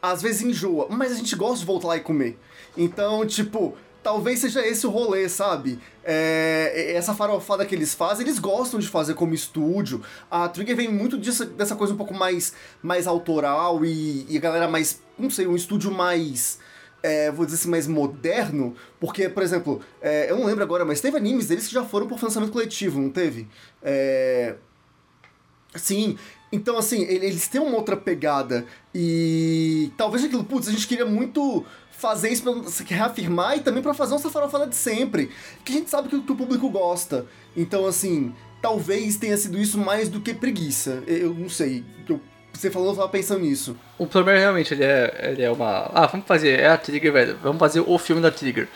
Às vezes enjoa, mas a gente gosta de voltar lá e comer. Então, tipo, talvez seja esse o rolê, sabe? É, essa farofada que eles fazem, eles gostam de fazer como estúdio. A Trigger vem muito disso, dessa coisa um pouco mais, mais autoral e, e a galera mais, não sei, um estúdio mais é, vou dizer assim, mais moderno, porque, por exemplo, é, eu não lembro agora, mas teve animes deles que já foram por financiamento coletivo, não teve? É... Sim, então assim, ele- eles têm uma outra pegada e talvez aquilo, putz, a gente queria muito fazer isso pra se reafirmar e também pra fazer uma farofada de sempre, que a gente sabe que, o- que o público gosta. Então assim, talvez tenha sido isso mais do que preguiça. Eu não sei, eu, você falou, eu tava pensando nisso. O Plumber realmente, ele é, ele é uma... Ah, vamos fazer, é a Trigger, velho. Vamos fazer o filme da Trigger.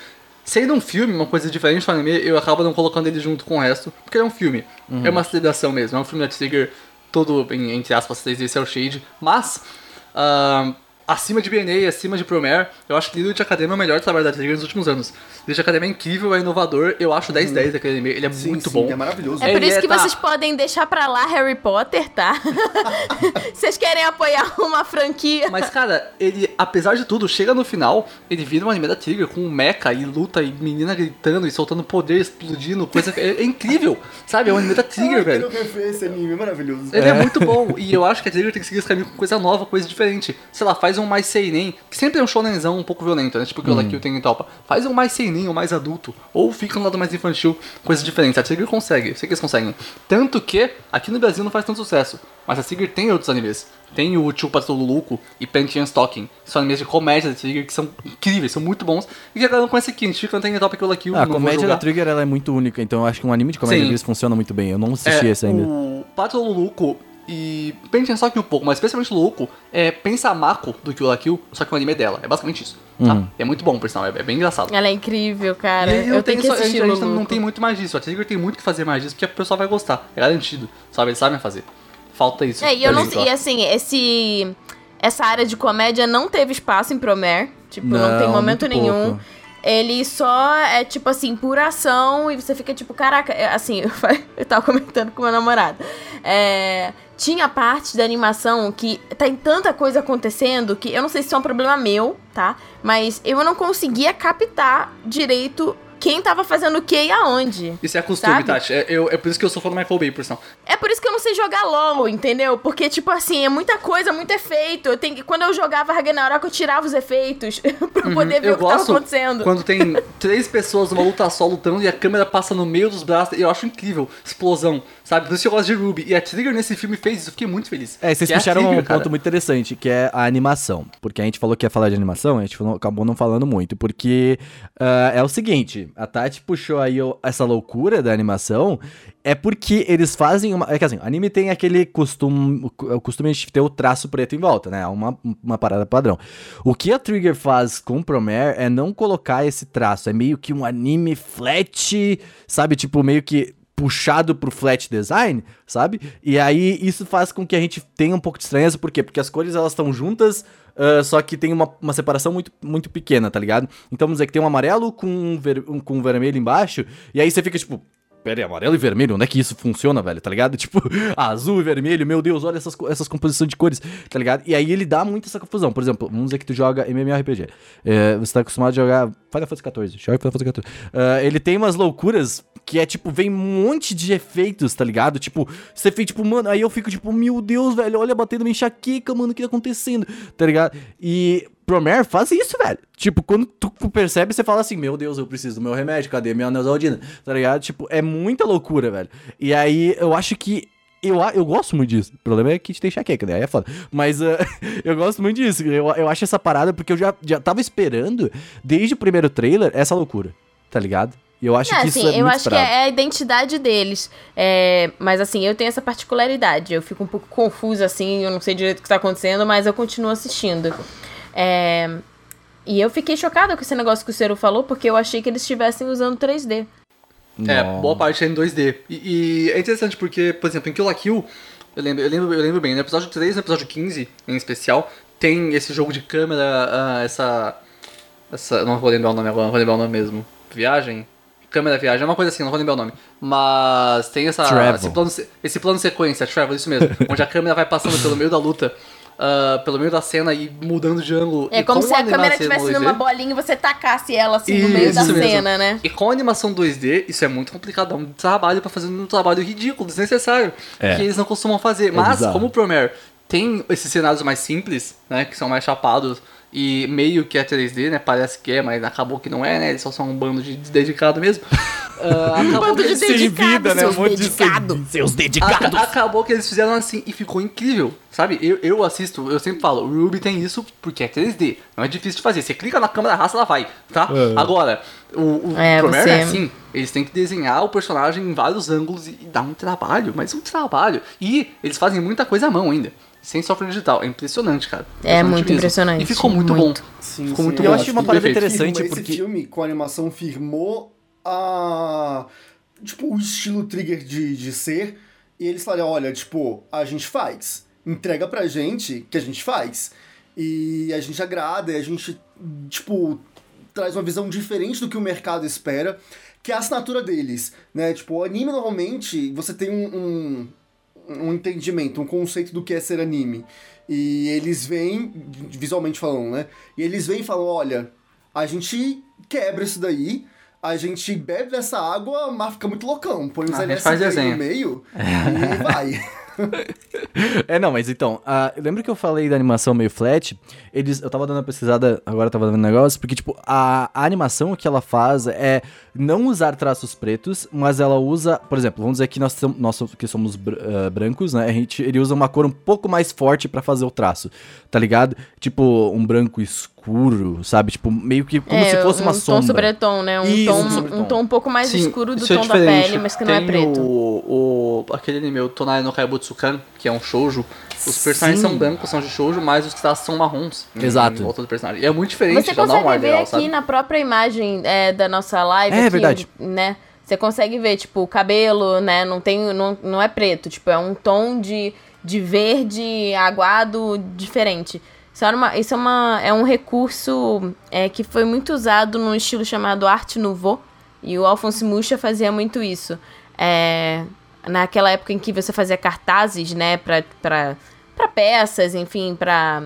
Sendo um filme, uma coisa diferente do anime, eu acabo não colocando ele junto com o resto, porque ele é um filme. É uma celebração mesmo, é um filme da Trigger, todo, em- entre aspas, 3D Cell Shade. Mas, ah, acima de BNA, acima de Promare, eu acho que Little Academia é o melhor trabalho da Trigger nos últimos anos. Little Academia é incrível, é inovador, eu acho 10-10 daquele anime, ele é Sim, muito sim, bom. é maravilhoso. É por Ele isso é- que tá. vocês podem deixar pra lá Harry Potter, tá? Vocês querem apoiar uma franquia? Mas, cara, ele, apesar de tudo, chega no final, ele vira um anime da Trigger com um mecha e luta e menina gritando e soltando poder, explodindo, coisa. É, é incrível, sabe? É um anime da Trigger, Ai, velho. quero rever esse anime, é maravilhoso. Ele é. muito bom, e eu acho que a Trigger tem que seguir esse caminho com coisa nova, coisa diferente. Sei lá, faz um mais seinen, que sempre é um shonenzão um pouco violento, né? Tipo que o Kill tem em Topa. Faz um mais seinen, um mais adulto, ou fica no lado mais infantil, coisas diferentes. A Trigger consegue, eu sei que eles conseguem. Tanto que, aqui no Brasil não faz tanto sucesso, mas a Trigger tem outros animes. Tem o Tio Patrol Luluco e Pantheon Stalking, que são animes de comédia da Trigger, que são incríveis, são muito bons, e que a galera não conhece aqui, a gente fica no Tem Top Kill, Ah, a não vou comédia da Trigger ela é muito única, então eu acho que um anime de comédia Sim. deles funciona muito bem. Eu não assisti esse ainda. O Pato Luluco e Pensa só que um pouco, mas especialmente o Luluco é Pensa Mako do Kill la Kill, só que o anime é dela. É basicamente isso. Tá? Uhum. É muito bom, por sinal, é, é bem engraçado. Ela é incrível, cara. E eu tenho que só- a gente, assistir a gente não tem muito mais disso. A Trigger tem muito que fazer mais disso, porque a pessoa vai gostar. É garantido. Sabe? Eles sabem fazer. Falta isso. É, e eu não e assim, esse essa área de comédia não teve espaço em Promare, tipo, não, Não, tem momento nenhum. pouco. Ele só é tipo assim, pura ação e você fica tipo, caraca, é, assim, eu eu tava comentando com meu namorado. É, tinha parte da animação que tá em tanta coisa acontecendo que eu não sei se é um problema meu, tá? Mas eu não conseguia captar direito quem tava fazendo o que e aonde. Isso é costume, sabe? Tati. É, eu- é por isso que eu sou fã do Michael Bay, por sinal. É por isso que eu não sei jogar LOL, entendeu? Porque, tipo assim, é muita coisa, muito efeito. Eu tenho que, quando eu jogava Ragnarok, eu tirava os efeitos pra poder ver Uhum. eu o que tava gosto acontecendo. quando tem três pessoas numa luta só lutando e a câmera passa no meio dos braços. Eu acho incrível. Explosão, sabe? Por isso que eu gosto de Ruby. E a Trigger nesse filme fez isso. Eu fiquei muito feliz. É, vocês Que a puxaram Trigger, um cara. ponto muito interessante, que é a animação. Porque a gente falou que ia falar de animação, a gente falou- acabou não falando muito. Porque ah, é o seguinte, a Tati puxou aí essa loucura da animação, é porque eles fazem uma... É que assim, anime tem aquele costume, o costume de ter o traço preto em volta, né? Uma, uma parada padrão. O que a Trigger faz com o Promare é não colocar esse traço, é meio que um anime flat, sabe? Tipo, meio que puxado pro flat design, sabe? E aí isso faz com que a gente tenha um pouco de estranheza, por quê? Porque as cores elas estão juntas, ah, só que tem uma, uma separação muito, muito pequena, tá ligado? Então vamos dizer que tem um amarelo com um, ver, um- com um vermelho embaixo, e aí você fica tipo. Pera aí, amarelo e vermelho, onde é que isso funciona, velho? Tá ligado? Tipo, azul e vermelho, meu Deus, olha essas, essas composições de cores, tá ligado? E aí ele dá muito essa confusão. Por exemplo, vamos dizer que tu joga MMORPG. É, você tá acostumado a jogar Final Fantasy XIV, joga Final Fantasy XIV. Ah, ele tem umas loucuras que é tipo, vem um monte de efeitos, tá ligado? Tipo, você fica tipo, mano, aí eu fico tipo, meu Deus, velho, olha batendo uma enxaqueca, mano, o que tá acontecendo? Tá ligado? E Promare faz isso, velho. Tipo, quando tu percebe, você fala assim, meu Deus, eu preciso do meu remédio, cadê minha Neosaldina? Tá ligado? Tipo, é muita loucura, velho. E aí, eu acho que eu, eu gosto muito disso. O problema é que te tem enxaqueca, né? Aí é foda. Mas ah, eu gosto muito disso. Eu, eu acho essa parada porque eu já, já tava esperando, desde o primeiro trailer, essa loucura. Tá ligado? E eu acho É, que assim, isso é eu muito acho que é a identidade deles. É, mas assim, eu tenho essa particularidade. Eu fico um pouco confusa, assim, eu não sei direito o que tá acontecendo, mas eu continuo assistindo. É, e eu fiquei chocada com esse negócio que o Ciro falou, porque eu achei que eles estivessem usando 3D. É, Não. boa parte é em 2D. E, e é interessante porque, por exemplo, em Kill la Kill, eu lembro, eu lembro, eu lembro bem, no episódio 3 e no episódio 15, em especial, tem esse jogo de câmera, ah, essa Essa, não vou lembrar o nome agora, não vou lembrar o nome mesmo. Viagem? Câmera viagem, é uma coisa assim, não vou lembrar o nome. Mas tem essa, Travel. esse, plano, se- esse plano sequência, Travel, isso mesmo. onde a câmera vai passando pelo meio da luta, ah, pelo meio da cena e mudando de ângulo. É e como com se a câmera estivesse 2D. numa bolinha e você tacasse ela assim no meio da Isso mesmo. cena, né? E com animação 2D, isso é muito complicado. Dá um trabalho pra fazer um trabalho ridículo, desnecessário. É. Que eles não costumam fazer. Mas, bizarro. como o Promare tem esses cenários mais simples, né? Que são mais chapados e meio que é 3D, né? Parece que é, mas acabou que não é, né? Eles só são um bando de dedicado mesmo. Ah, acabou bando que de eles- dedicado, Sem vida, né? Um seus monte de dedicado. sem- seus dedicados. acabou que eles fizeram assim e ficou incrível, sabe? Eu, eu assisto, eu sempre falo, o Ruby tem isso porque é 3D, não é difícil de fazer. Você clica na câmera raça, ela vai, tá? É. Agora, o, o É, Promare você- é assim, eles têm que desenhar o personagem em vários ângulos e, e dar um trabalho, mas um trabalho. E eles fazem muita coisa à mão ainda. Sem software digital. É impressionante, cara. É muito mesmo. impressionante, E ficou muito, muito. bom. Sim, ficou sim. muito Eu bom. achei uma ficou parada perfeito. interessante Firma- porque- Esse filme com a animação firmou a. Tipo, o estilo trigger de, de ser. E eles falaram: olha, tipo, a gente faz. Entrega pra gente que a gente faz. E a gente agrada, e a gente, tipo, traz uma visão diferente do que o mercado espera, que é a assinatura deles, né? Tipo, o anime normalmente você tem um, um, um entendimento, um conceito do que é ser anime. E eles vêm, visualmente falando, né? E eles vêm e falam, olha, a gente quebra isso daí, a gente bebe dessa água, mas fica muito loucão. Põe uns Ah, LSD no meio e vai. É, não, mas então, ah, lembra que eu falei da animação meio flat? Eles, eu tava dando uma pesquisada, agora tava vendo um negócio, porque, tipo, a, a animação que ela faz é não usar traços pretos, mas ela usa, por exemplo, vamos dizer que nós, nós que somos br- ah, brancos, né? A gente, ele usa uma cor um pouco mais forte pra fazer o traço, tá ligado? Tipo, um branco escuro, sabe? Tipo, meio que como é, se fosse um uma tom sombra. sobretom, né? Um, Isso, tom, um sobretom. um tom um pouco mais Sim, escuro do é tom da diferente. pele, mas que não é Tem preto. O, o, aquele anime, o Tonai no Kaibutsukan, que é um shoujo. Os personagens Sim. são brancos, são de shoujo, mas os traços são marrons. Exato. Em volta do personagem. E é muito diferente, Você um consegue ar ver legal, aqui sabe? na própria imagem é, da nossa live. É, aqui, verdade. né? Você consegue ver, tipo, o cabelo, né? Não tem. Não, não é preto. Tipo, é um tom de, de verde aguado diferente. Isso, era uma, isso é, uma, é um recurso é, que foi muito usado num estilo chamado Arte Nouveau. E o Alphonse Mucha fazia muito isso. É, naquela época em que você fazia cartazes, né, pra, pra, pra peças, enfim, pra,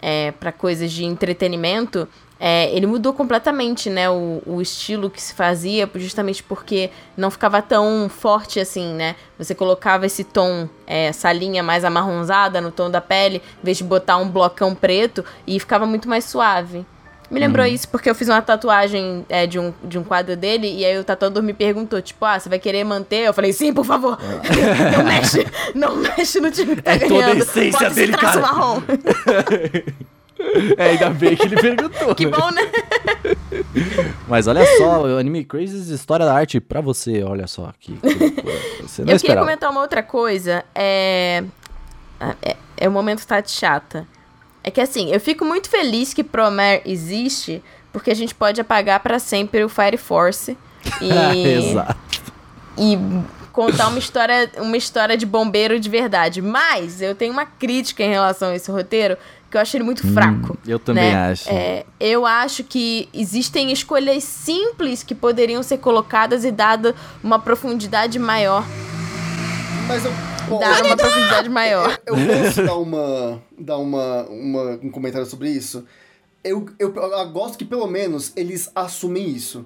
é, pra coisas de entretenimento, é, ele mudou completamente, né, o, o estilo que se fazia, justamente porque não ficava tão forte assim, né? Você colocava esse tom, é, essa linha mais amarronzada no tom da pele, em vez de botar um blocão preto, e ficava muito mais suave. Me lembrou isso porque eu fiz uma tatuagem é, de, um, de um quadro dele e aí o tatuador me perguntou, tipo, ah, você vai querer manter? Eu falei, sim, por favor. não mexe, não mexe no time que tá É ganhando. toda a essência Bota dele, cara. marrom. É, ainda bem que ele perguntou. que né? bom, né? Mas olha só, o Anime Crazy História da Arte pra você, olha só. Que, que você não Eu queria esperava. comentar uma outra coisa. É... é. É o momento Tati chata. É que assim, eu fico muito feliz que Promare existe, porque a gente pode apagar pra sempre o Fire Force. E... Exato. e contar uma história, uma história de bombeiro de verdade. Mas eu tenho uma crítica em relação a esse roteiro, que eu acho ele muito fraco. eu também né? acho. É, eu acho que existem escolhas simples que poderiam ser colocadas e dada uma profundidade maior. Mas eu. Bom, Dar uma profundidade maior. Eu posso dar uma. dar uma, uma, um comentário sobre isso? Eu, eu, eu gosto que pelo menos eles assumem isso.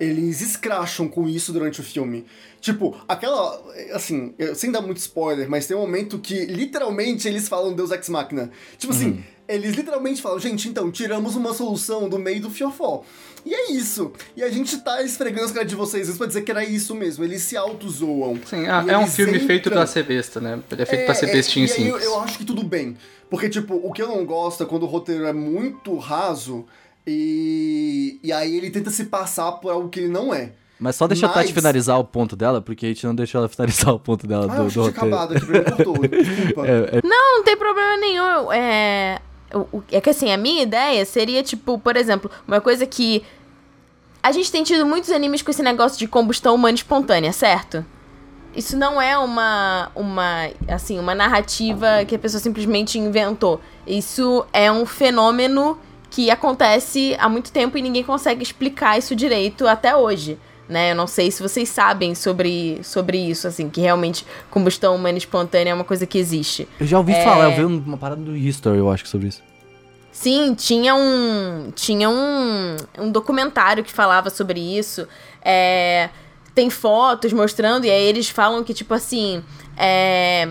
Eles escracham com isso durante o filme. Tipo, aquela. Assim, sem dar muito spoiler, mas tem um momento que literalmente eles falam Deus Ex Machina. Tipo assim, eles literalmente falam, gente, então, tiramos uma solução do meio do fiofó. E é isso. E a gente tá esfregando as caras de vocês isso pra dizer que era isso mesmo. Eles se auto-zoam. Sim, ah, é um filme feito entram- pra ser besta, né? Ele é feito pra ser é, bestinho aí eu, eu acho que tudo bem. Porque, tipo, o que eu não gosto é quando o roteiro é muito raso e, e aí ele tenta se passar por algo que ele não é. Mas só deixa a Tati Mas- finalizar o ponto dela, porque a gente não deixou ela finalizar o ponto dela Ah, do, eu do roteiro. acabado aqui, me cortou. Desculpa. É, é- Não, não tem problema nenhum. É, é que assim, a minha ideia seria, tipo, por exemplo, uma coisa que. A gente tem tido muitos animes com esse negócio de combustão humana espontânea, certo? Isso não é uma, uma, assim, uma narrativa que a pessoa simplesmente inventou. Isso é um fenômeno que acontece há muito tempo e ninguém consegue explicar isso direito até hoje. Né? Eu não sei se vocês sabem sobre, sobre isso, assim, que realmente combustão humana espontânea é uma coisa que existe. Eu já ouvi É. falar, eu vi uma parada do History, eu acho, sobre isso. Sim, tinha um. Tinha um, um documentário que falava sobre isso. É, tem fotos mostrando, e aí eles falam que, tipo assim. É,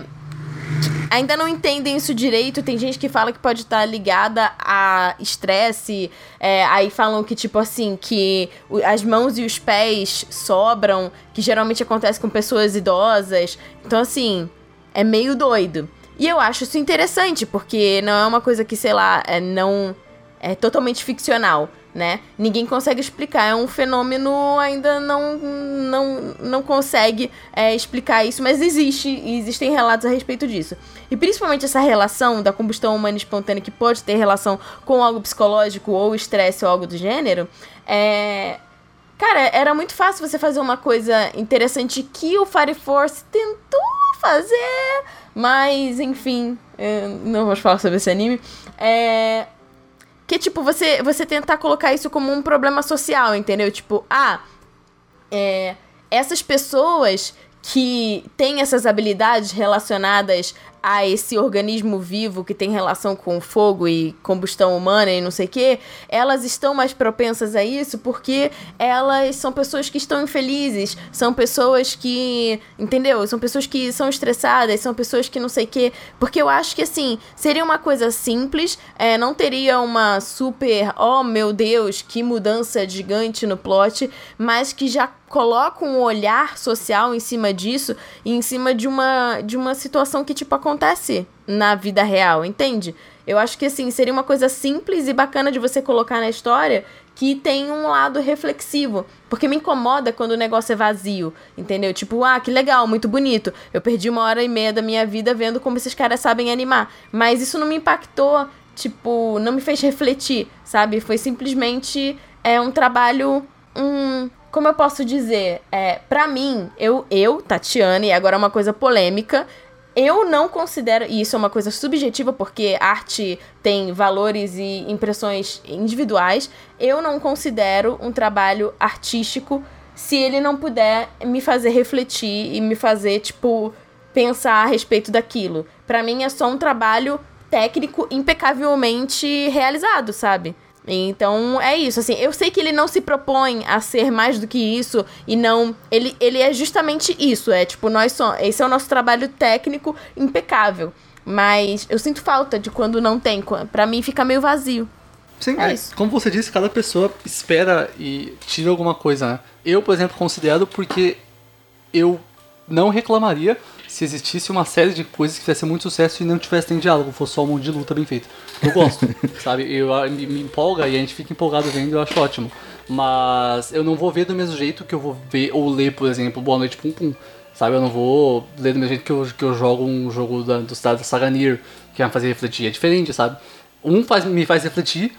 ainda não entendem isso direito. Tem gente que fala que pode estar ligada a estresse. é, aí falam que, tipo assim, que as mãos e os pés sobram, que geralmente acontece com pessoas idosas. Então, assim, é meio doido. E eu acho isso interessante, porque não é uma coisa que, sei lá, é não. É totalmente ficcional, né? Ninguém consegue explicar. É um fenômeno ainda não não, não consegue é, explicar isso, mas existe e existem relatos a respeito disso. E principalmente essa relação da combustão humana espontânea que pode ter relação com algo psicológico ou estresse ou algo do gênero, é. Cara, era muito fácil você fazer uma coisa interessante que o Fire Force tentou fazer, mas enfim, não vamos falar sobre esse anime. É, que tipo, você, você tentar colocar isso como um problema social, entendeu? Tipo, ah, é, essas pessoas que têm essas habilidades relacionadas a esse organismo vivo que tem relação com fogo e combustão humana e não sei o quê, elas estão mais propensas a isso porque elas são pessoas que estão infelizes, são pessoas que, entendeu? São pessoas que são estressadas, são pessoas que não sei o quê. Porque eu acho que, assim, seria uma coisa simples, é, não teria uma super, oh meu Deus, que mudança gigante no plot, mas que já coloca um olhar social em cima disso e em cima de uma, de uma situação que, tipo, acontece na vida real, entende? Eu acho que, assim, seria uma coisa simples e bacana de você colocar na história que tem um lado reflexivo. Porque me incomoda quando o negócio é vazio, entendeu? Tipo, ah, que legal, muito bonito. Eu perdi uma hora e meia da minha vida vendo como esses caras sabem animar. Mas isso não me impactou, tipo, não me fez refletir, sabe? Foi simplesmente é, um trabalho. Um, como eu posso dizer? É, para mim, eu, eu, Tatiana, e agora é uma coisa polêmica, eu não considero, e isso é uma coisa subjetiva, porque arte tem valores e impressões individuais, eu não considero um trabalho artístico se ele não puder me fazer refletir e me fazer, tipo, pensar a respeito daquilo. Pra mim é só um trabalho técnico impecavelmente realizado, sabe? Então é isso, assim, eu sei que ele não se propõe a ser mais do que isso e não, ele, ele é justamente isso, é tipo, nós somos, esse é o nosso trabalho técnico impecável, mas eu sinto falta de quando não tem, pra mim fica meio vazio. Sim, É é, isso. como você disse, cada pessoa espera e tira alguma coisa, né? Eu, por exemplo, considero porque eu não reclamaria se existisse uma série de coisas que fizesse muito sucesso e não tivesse nem diálogo, fosse só um monte de luta bem feito. Eu gosto, sabe? Eu, me, me empolga e a gente fica empolgado vendo, eu acho ótimo. Mas eu não vou ver do mesmo jeito que eu vou ver ou ler, por exemplo, Boa Noite Pum Pum. Sabe? Eu não vou ler do mesmo jeito que eu, que eu jogo um jogo da, do estado da Saga Nier, que vai me fazer refletir. É diferente, sabe? Um faz, me faz refletir,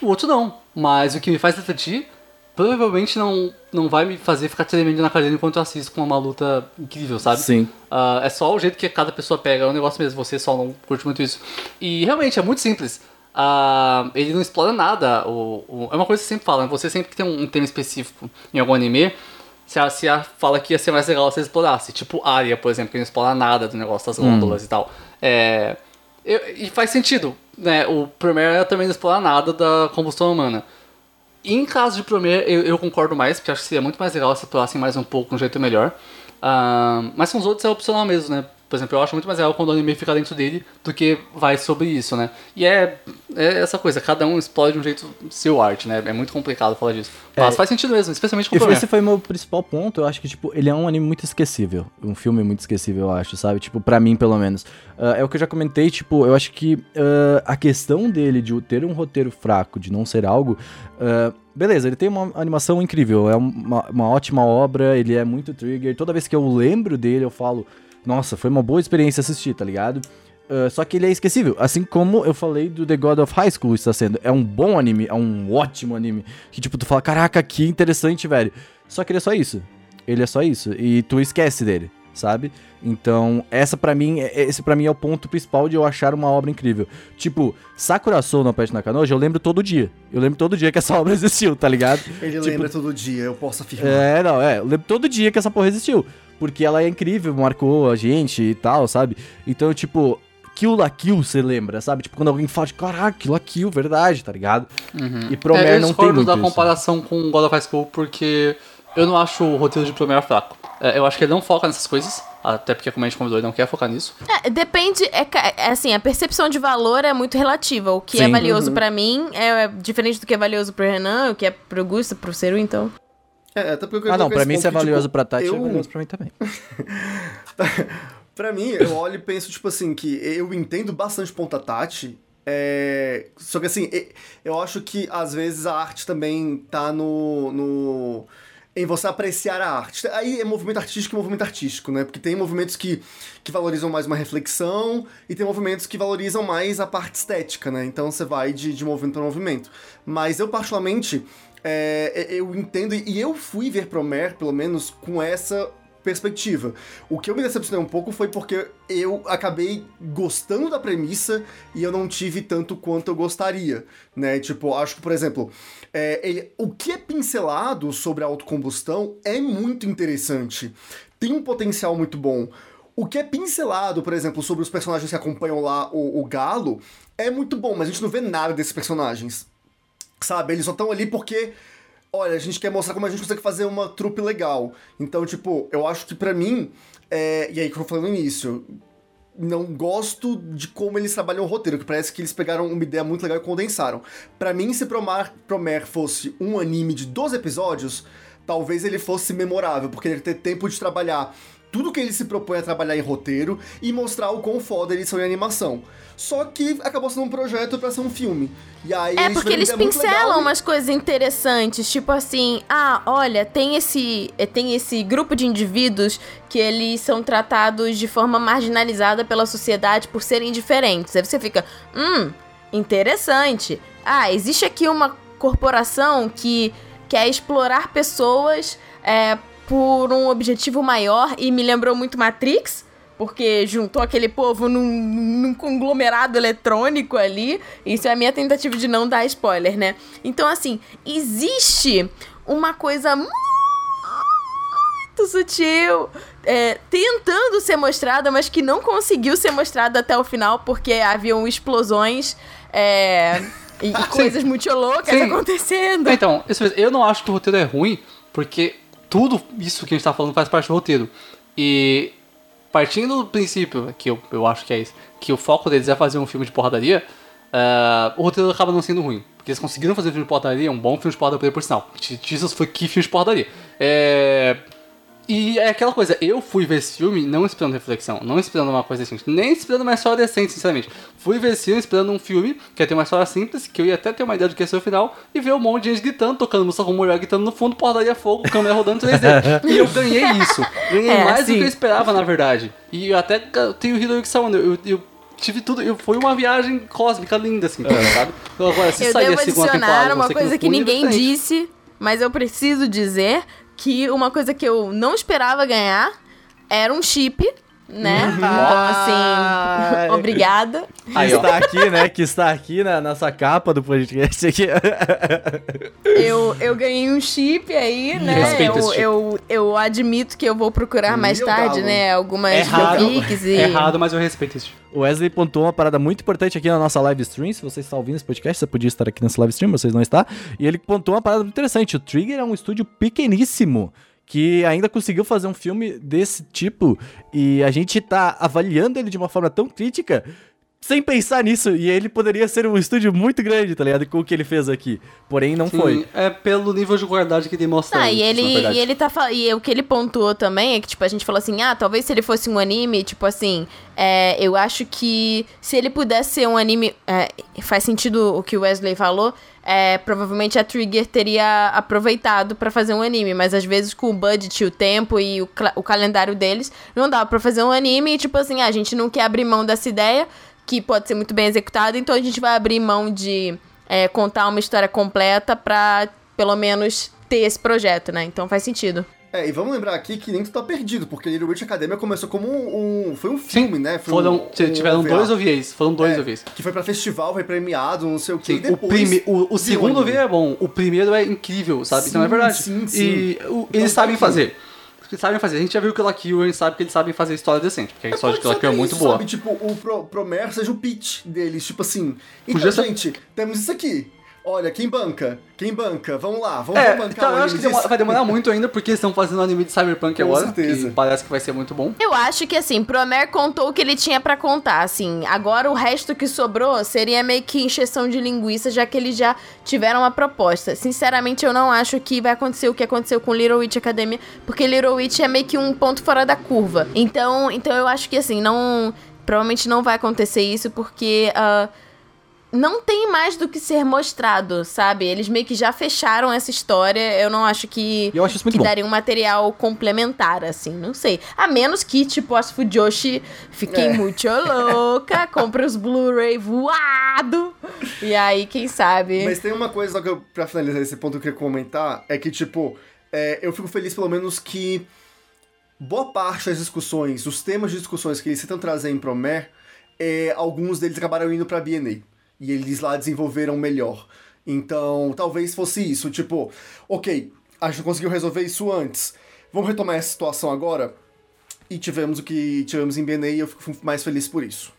o outro não. Mas o que me faz refletir provavelmente não, não vai me fazer ficar tremendo na cadeira enquanto eu assisto com uma luta incrível, sabe? Sim. Ah, é só o jeito que cada pessoa pega, é um negócio mesmo, você só não curte muito isso. E realmente é muito simples. Ah, ele não explora nada. O, o- é uma coisa que sempre fala, né? você sempre que tem um, um tema específico em algum anime, se a, se a fala que ia ser mais legal se você explorasse. Tipo Arya, por exemplo, que não explora nada do negócio das gôndolas e tal. É, eu- e faz sentido, né? O primeiro também não explora nada da combustão humana. Em caso de Premier, eu, eu concordo mais, porque acho que seria muito mais legal se explorassem mais um pouco, um jeito melhor. Ah, mas com os outros é opcional mesmo, né? Por exemplo, eu acho muito mais legal quando o anime fica dentro dele do que vai sobre isso, né? E é, é essa coisa, cada um explode de um jeito seu arte, né? É muito complicado falar disso. Mas É. faz sentido mesmo, especialmente com o esse foi o meu principal ponto. Eu acho que, tipo, ele é um anime muito esquecível. Um filme muito esquecível, eu acho, sabe? Tipo, pra mim, pelo menos. Ah, é o que eu já comentei, tipo, eu acho que ah, a questão dele de ter um roteiro fraco, de não ser algo. ah, beleza, ele tem uma animação incrível, é uma, uma ótima obra, ele é muito trigger. Toda vez que eu lembro dele, eu falo, nossa, foi uma boa experiência assistir, tá ligado? Ah, só que ele é esquecível, assim como eu falei do The God of High School está sendo. É um bom anime, é um ótimo anime. Que tipo, tu fala, caraca, que interessante, velho. Só que ele é só isso. Ele é só isso. E tu esquece dele. sabe? Então, essa pra mim, é- esse para mim é o ponto principal de eu achar uma obra incrível. Tipo, Sakura Soul no Pet Nakanoja, eu lembro todo dia. Eu lembro todo dia que essa obra existiu, tá ligado? Ele Tipo, lembra todo dia, eu posso afirmar. É, não, é. Eu lembro todo dia que essa porra existiu. Porque ela é incrível, marcou a gente e tal, sabe? Então, tipo, Kill la Kill, você lembra, sabe? Tipo, quando alguém fala, de, caraca, Kill la Kill, verdade, tá ligado? E Promare É, eu não tem muito da isso. comparação com God of High School porque eu não acho o roteiro de Promare fraco. É, eu acho que ele não foca nessas coisas, até porque como a gente convidou, ele não quer focar nisso. É, depende, é, é assim, a percepção de valor é muito relativa. O que é Sim. valioso pra mim é, é diferente do que é valioso pro Renan, o que é pro Gusta, pro Seru, então. É, até porque eu Ah, não, pra mim isso é que, valioso tipo, pra Tati, é eu- valioso pra mim também. Pra mim, eu olho e penso, tipo assim, que eu entendo bastante da Tati. É... Só que assim, eu acho que às vezes a arte também tá no. no... Em você apreciar a arte. Aí é movimento artístico e movimento artístico, né? Porque tem movimentos que, que valorizam mais uma reflexão e tem movimentos que valorizam mais a parte estética, né? Então você vai de, de movimento para movimento. Mas eu, particularmente, é, eu entendo, e eu fui ver Promare, pelo menos, com essa perspectiva. O que eu me decepcionei um pouco foi porque eu acabei gostando da premissa e eu não tive tanto quanto eu gostaria, né? Tipo, acho que, por exemplo, é, ele- o que é pincelado sobre a autocombustão é muito interessante. Tem um potencial muito bom. O que é pincelado, por exemplo, sobre os personagens que acompanham lá o, o Galo é muito bom, mas a gente não vê nada desses personagens. Sabe? Eles só estão ali porque olha, a gente quer mostrar como a gente consegue fazer uma trupe legal. Então, tipo, eu acho que pra mim, é, e aí que eu falei no início, não gosto de como eles trabalham o roteiro, que parece que eles pegaram uma ideia muito legal e condensaram. Pra mim, se Promar, Promare fosse um anime de 12 episódios, talvez ele fosse memorável, porque ele ia ter tempo de trabalhar tudo que ele se propõe a trabalhar em roteiro e mostrar o quão foda eles são em animação. Só que acabou sendo um projeto pra ser um filme. E aí É porque eles muito pincelam legal e- umas coisas interessantes, tipo assim, ah, olha, tem esse, eh, tem esse grupo de indivíduos que eles são tratados de forma marginalizada pela sociedade por serem diferentes. Aí você fica, hum, interessante. Ah, existe aqui uma corporação que quer explorar pessoas é, por um objetivo maior e me lembrou muito Matrix. Porque juntou aquele povo num, num conglomerado eletrônico ali. Isso é a minha tentativa de não dar spoiler, né? Então, assim, existe uma coisa muito sutil é, tentando ser mostrada, mas que não conseguiu ser mostrada até o final porque haviam explosões é, e, e coisas muito loucas Sim. acontecendo. Então, eu não acho que o roteiro é ruim, porque tudo isso que a gente tá falando faz parte do roteiro. E partindo do princípio, que eu, eu acho que é isso, que o foco deles é fazer um filme de porradaria, ah, o roteiro acaba não sendo ruim. Porque eles conseguiram fazer um filme de porradaria, um bom filme de porradaria por sinal. Jesus foi que filme de porradaria. É... E é aquela coisa, eu fui ver esse filme não esperando reflexão, não esperando uma coisa decente, nem esperando uma história decente, sinceramente. Fui ver esse filme esperando um filme que ia ter uma história simples, que eu ia até ter uma ideia do que ia ser o final, e ver um monte de gente gritando, tocando música com mulher gritando no fundo, porradaria fogo, câmera rodando 3D. e eu ganhei isso. Ganhei É, mais do sim. que eu esperava, na verdade. E eu até tenho o Hiroyuki Sawano, eu, eu tive tudo, eu, foi uma viagem cósmica linda, assim, sabe? Então, agora, se Eu sair devo a segunda temporada, adicionar uma coisa que fui, ninguém é disse, mas eu preciso dizer que uma coisa que eu não esperava ganhar era um chip, né? Então, Ai. assim, obrigada. Que Aí, está aqui, né? Que está aqui na nossa capa do podcast aqui. Eu, eu ganhei um chip aí, né? respeita esse Eu, chip. eu, eu admito que eu vou procurar mais Meu tarde, galo. né? Algumas Errado, e... errado, mas eu respeito isso. O Wesley pontuou uma parada muito importante aqui na nossa live stream. Se você está ouvindo esse podcast, você podia estar aqui nessa live stream, vocês não está. E ele pontuou uma parada muito interessante. O Trigger é um estúdio pequeníssimo que ainda conseguiu fazer um filme desse tipo e a gente tá avaliando ele de uma forma tão crítica sem pensar nisso. E ele poderia ser um estúdio muito grande, tá ligado? Com o que ele fez aqui. Porém, não Sim, foi. É pelo nível de guardagem que ele mostra. Ah, e antes, na ele, e ele tá E o que ele pontuou também é que, tipo, a gente falou assim: ah, talvez se ele fosse um anime, tipo assim, é, eu acho que se ele pudesse ser um anime. é, faz sentido o que o Wesley falou. É, provavelmente a Trigger teria aproveitado pra fazer um anime, mas às vezes com o budget, o tempo e o, o calendário deles, não dava pra fazer um anime e tipo assim, ah, a gente não quer abrir mão dessa ideia, que pode ser muito bem executada, então a gente vai abrir mão de é, contar uma história completa pra pelo menos ter esse projeto, né? Então faz sentido. É, e vamos lembrar aqui que nem tudo tá perdido, porque Little Witch Academia começou como um. um- foi um filme, né? Foi Foram, um- um tiveram OVA. dois OVAs. Foram dois É, OVAs. Que foi pra festival, foi premiado, não sei o que. Sim, o, prime, o, o segundo. OVA é bom, o primeiro é incrível, sabe? então é Sim, verdade. sim, sim. E o- eles sabem fazer. Eles sabem fazer. A gente já viu que o Kill, a gente sabe que eles sabem fazer história decente, porque a história de ser é muito boa. Sabe? Tipo, o Pro, Promer seja o pitch deles, tipo assim. Então, Podia ser- gente, temos isso aqui. Olha, quem banca? Quem banca? Vamos lá, vamos, É, bancar então, o eu acho que demora- vai demorar muito ainda, porque eles estão fazendo anime de Cyberpunk Com agora, certeza. que parece que vai ser muito bom. Eu acho que assim, Promer contou o que ele tinha pra contar, assim. Agora o resto que sobrou seria meio que encheção de linguiça, já que eles já tiveram uma proposta. Sinceramente, eu não acho que vai acontecer o que aconteceu com Little Witch Academia, porque Little Witch é meio que um ponto fora da curva. Então, então eu acho que assim, não. Provavelmente não vai acontecer isso, porque. ah, não tem mais do que ser mostrado, sabe? Eles meio que já fecharam essa história. Eu não acho que, eu acho isso muito que bom. daria um material complementar, assim. Não sei. A menos que, tipo, as Fujoshi fiquem É. muito louca, compre os Blu-ray voado. E aí, quem sabe... Mas tem uma coisa só que eu, pra finalizar esse ponto que eu queria comentar, é que, tipo, é, eu fico feliz pelo menos que boa parte das discussões, os temas de discussões que eles tentam trazer em Promer, é, alguns deles acabaram indo pra BNA. E eles lá desenvolveram melhor. Então, talvez fosse isso, tipo, ok, a gente conseguiu resolver isso antes. Vamos retomar essa situação agora? E tivemos o que tivemos em BNA e eu fico mais feliz por isso.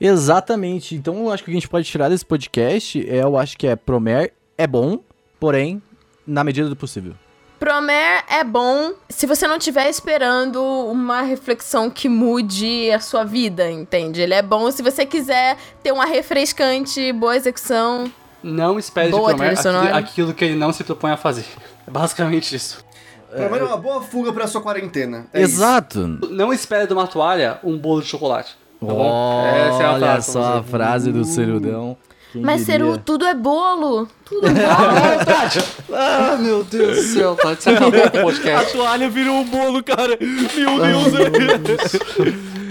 Exatamente. Então eu acho que o que a gente pode tirar desse podcast é, eu acho que é Promer é bom, porém, na medida do possível. Promer é bom se você não estiver esperando uma reflexão que mude a sua vida, entende? Ele é bom se você quiser ter uma refrescante, boa execução. Não espere Boa de Promer aquilo, aquilo que ele não se propõe a fazer. É basicamente isso. Promer é uma boa fuga pra sua quarentena. É isso. Exato. Não espere de uma toalha um bolo de chocolate. Tá bom? Essa é a Olha frase. só a dizer. frase do Cerudão. Quem Mas, diria? Ceru, tudo é bolo. Tudo é bolo. Ah, meu Deus do céu, Tati. Você acabou com o A podcast. toalha virou um bolo, cara. Meu Deus.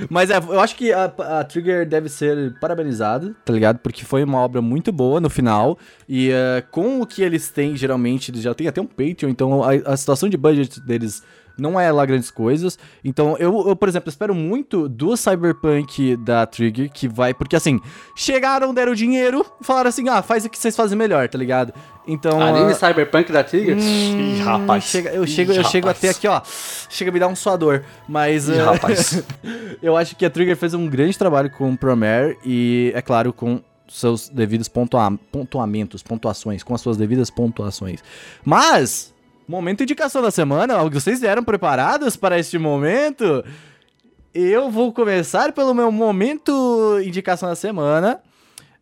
Mas é, eu acho que a, a Trigger deve ser parabenizada, tá ligado? Porque foi uma obra muito boa no final. E eh, com o que eles têm, geralmente, eles já têm até um Patreon, então a, a situação de budget deles não é lá grandes coisas. Então eu, eu, por exemplo, espero muito do Cyberpunk da Trigger, que vai. Porque assim, chegaram, deram dinheiro e falaram assim: ah, faz o que vocês fazem melhor, tá ligado? Então. Anime ah, Cyberpunk da Trigger? Ih, rapaz. Chega- eu chego, eu Ih, chego rapaz. até aqui, ó. Chega a me dar um suador. Mas. Ih, eh, rapaz. eu acho que a Trigger fez um grande trabalho com o Promare e, é claro, com seus devidos pontua pontuamentos, pontuações, com as suas devidas pontuações. Mas, momento indicação da semana, vocês eram preparados para este momento? Eu vou começar pelo meu momento indicação da semana.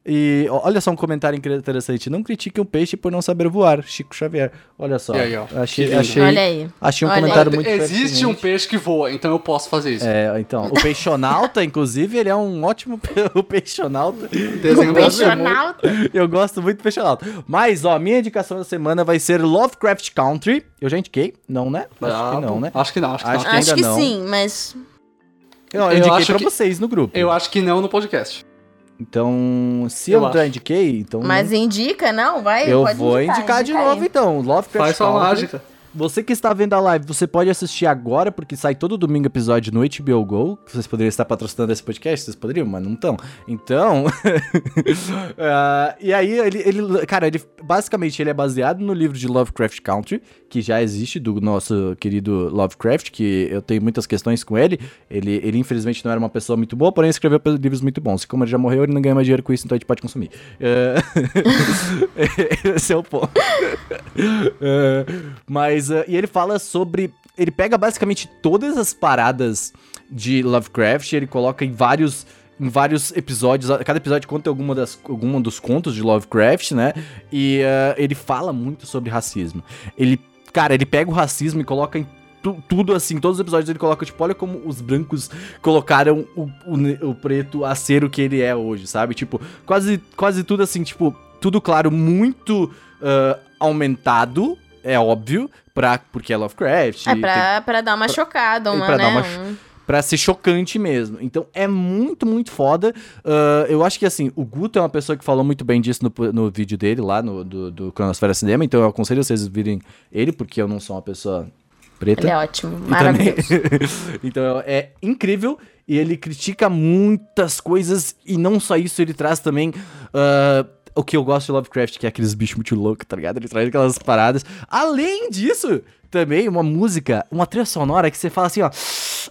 E olha só um comentário interessante. Não critique um peixe por não saber voar. Chico Xavier. Olha só. E aí, ó. Achei, Que achei, Olha aí. achei um Olha aí. comentário muito Existe um pertinente. peixe que voa, então eu posso fazer isso. É, então, o peixonauta, inclusive, ele é um ótimo pe- o peixonauta. Desenho brasileiro. Peixonauta. Eu gosto muito do peixonauta. Mas, ó, minha indicação da semana vai ser Lovecraft Country. Eu já indiquei? Não, né? Acho que Brabo. não, né? Acho que não, acho que Acho não. que- Acho que não. sim, mas... Eu, eu Eu indiquei acho pra que- vocês no grupo. Eu acho que não no podcast. Então, se Eu eu, já indiquei, então Mas indica, não? Vai, eu pode vou indicar, de indica novo, aí. então. Lovecraft Faz sua mágica. Você que está vendo a live, você pode assistir agora, porque sai todo domingo episódio no HBO Go. Vocês poderiam estar patrocinando esse podcast, vocês poderiam, mas não estão. Então. ah, e aí, ele, ele. Cara, ele basicamente ele é baseado no livro de Lovecraft Country, que já existe do nosso querido Lovecraft, que eu tenho muitas questões com ele. Ele, ele infelizmente não era uma pessoa muito boa, porém escreveu livros muito bons. E como ele já morreu, ele não ganha mais dinheiro com isso, então a gente pode consumir. Ah, Esse é o ponto. É, mas, uh, e ele fala sobre. Ele pega basicamente todas as paradas de Lovecraft, ele coloca em vários. Em vários episódios, cada episódio conta alguma, das, alguma dos contos de Lovecraft, né? E uh, ele fala muito sobre racismo. Ele, cara, ele pega o racismo e coloca em tu- tudo assim, todos os episódios ele coloca, tipo, olha como os brancos colocaram o, o o preto a ser o que ele é hoje, sabe? Tipo, quase, quase tudo assim, tipo, tudo claro, muito ah, aumentado, é óbvio, pra, porque é Lovecraft. É tem- pra, pra dar uma chocada, uma, pra né? dar uma um- Pra ser chocante mesmo. Então é muito, muito foda. Ah, eu acho que assim, o Guto é uma pessoa que falou muito bem disso no, no vídeo dele lá, no, do, do Cronosfera Cinema. Então eu aconselho vocês virem ele, porque eu não sou uma pessoa Preta. Ele é ótimo, maravilhoso. então é incrível e ele critica muitas coisas e não só isso, ele traz também ah, o que eu gosto de Lovecraft, que é aqueles bichos muito loucos, tá ligado? Ele traz aquelas paradas. Além disso, também uma música, uma trilha sonora que você fala assim, ó.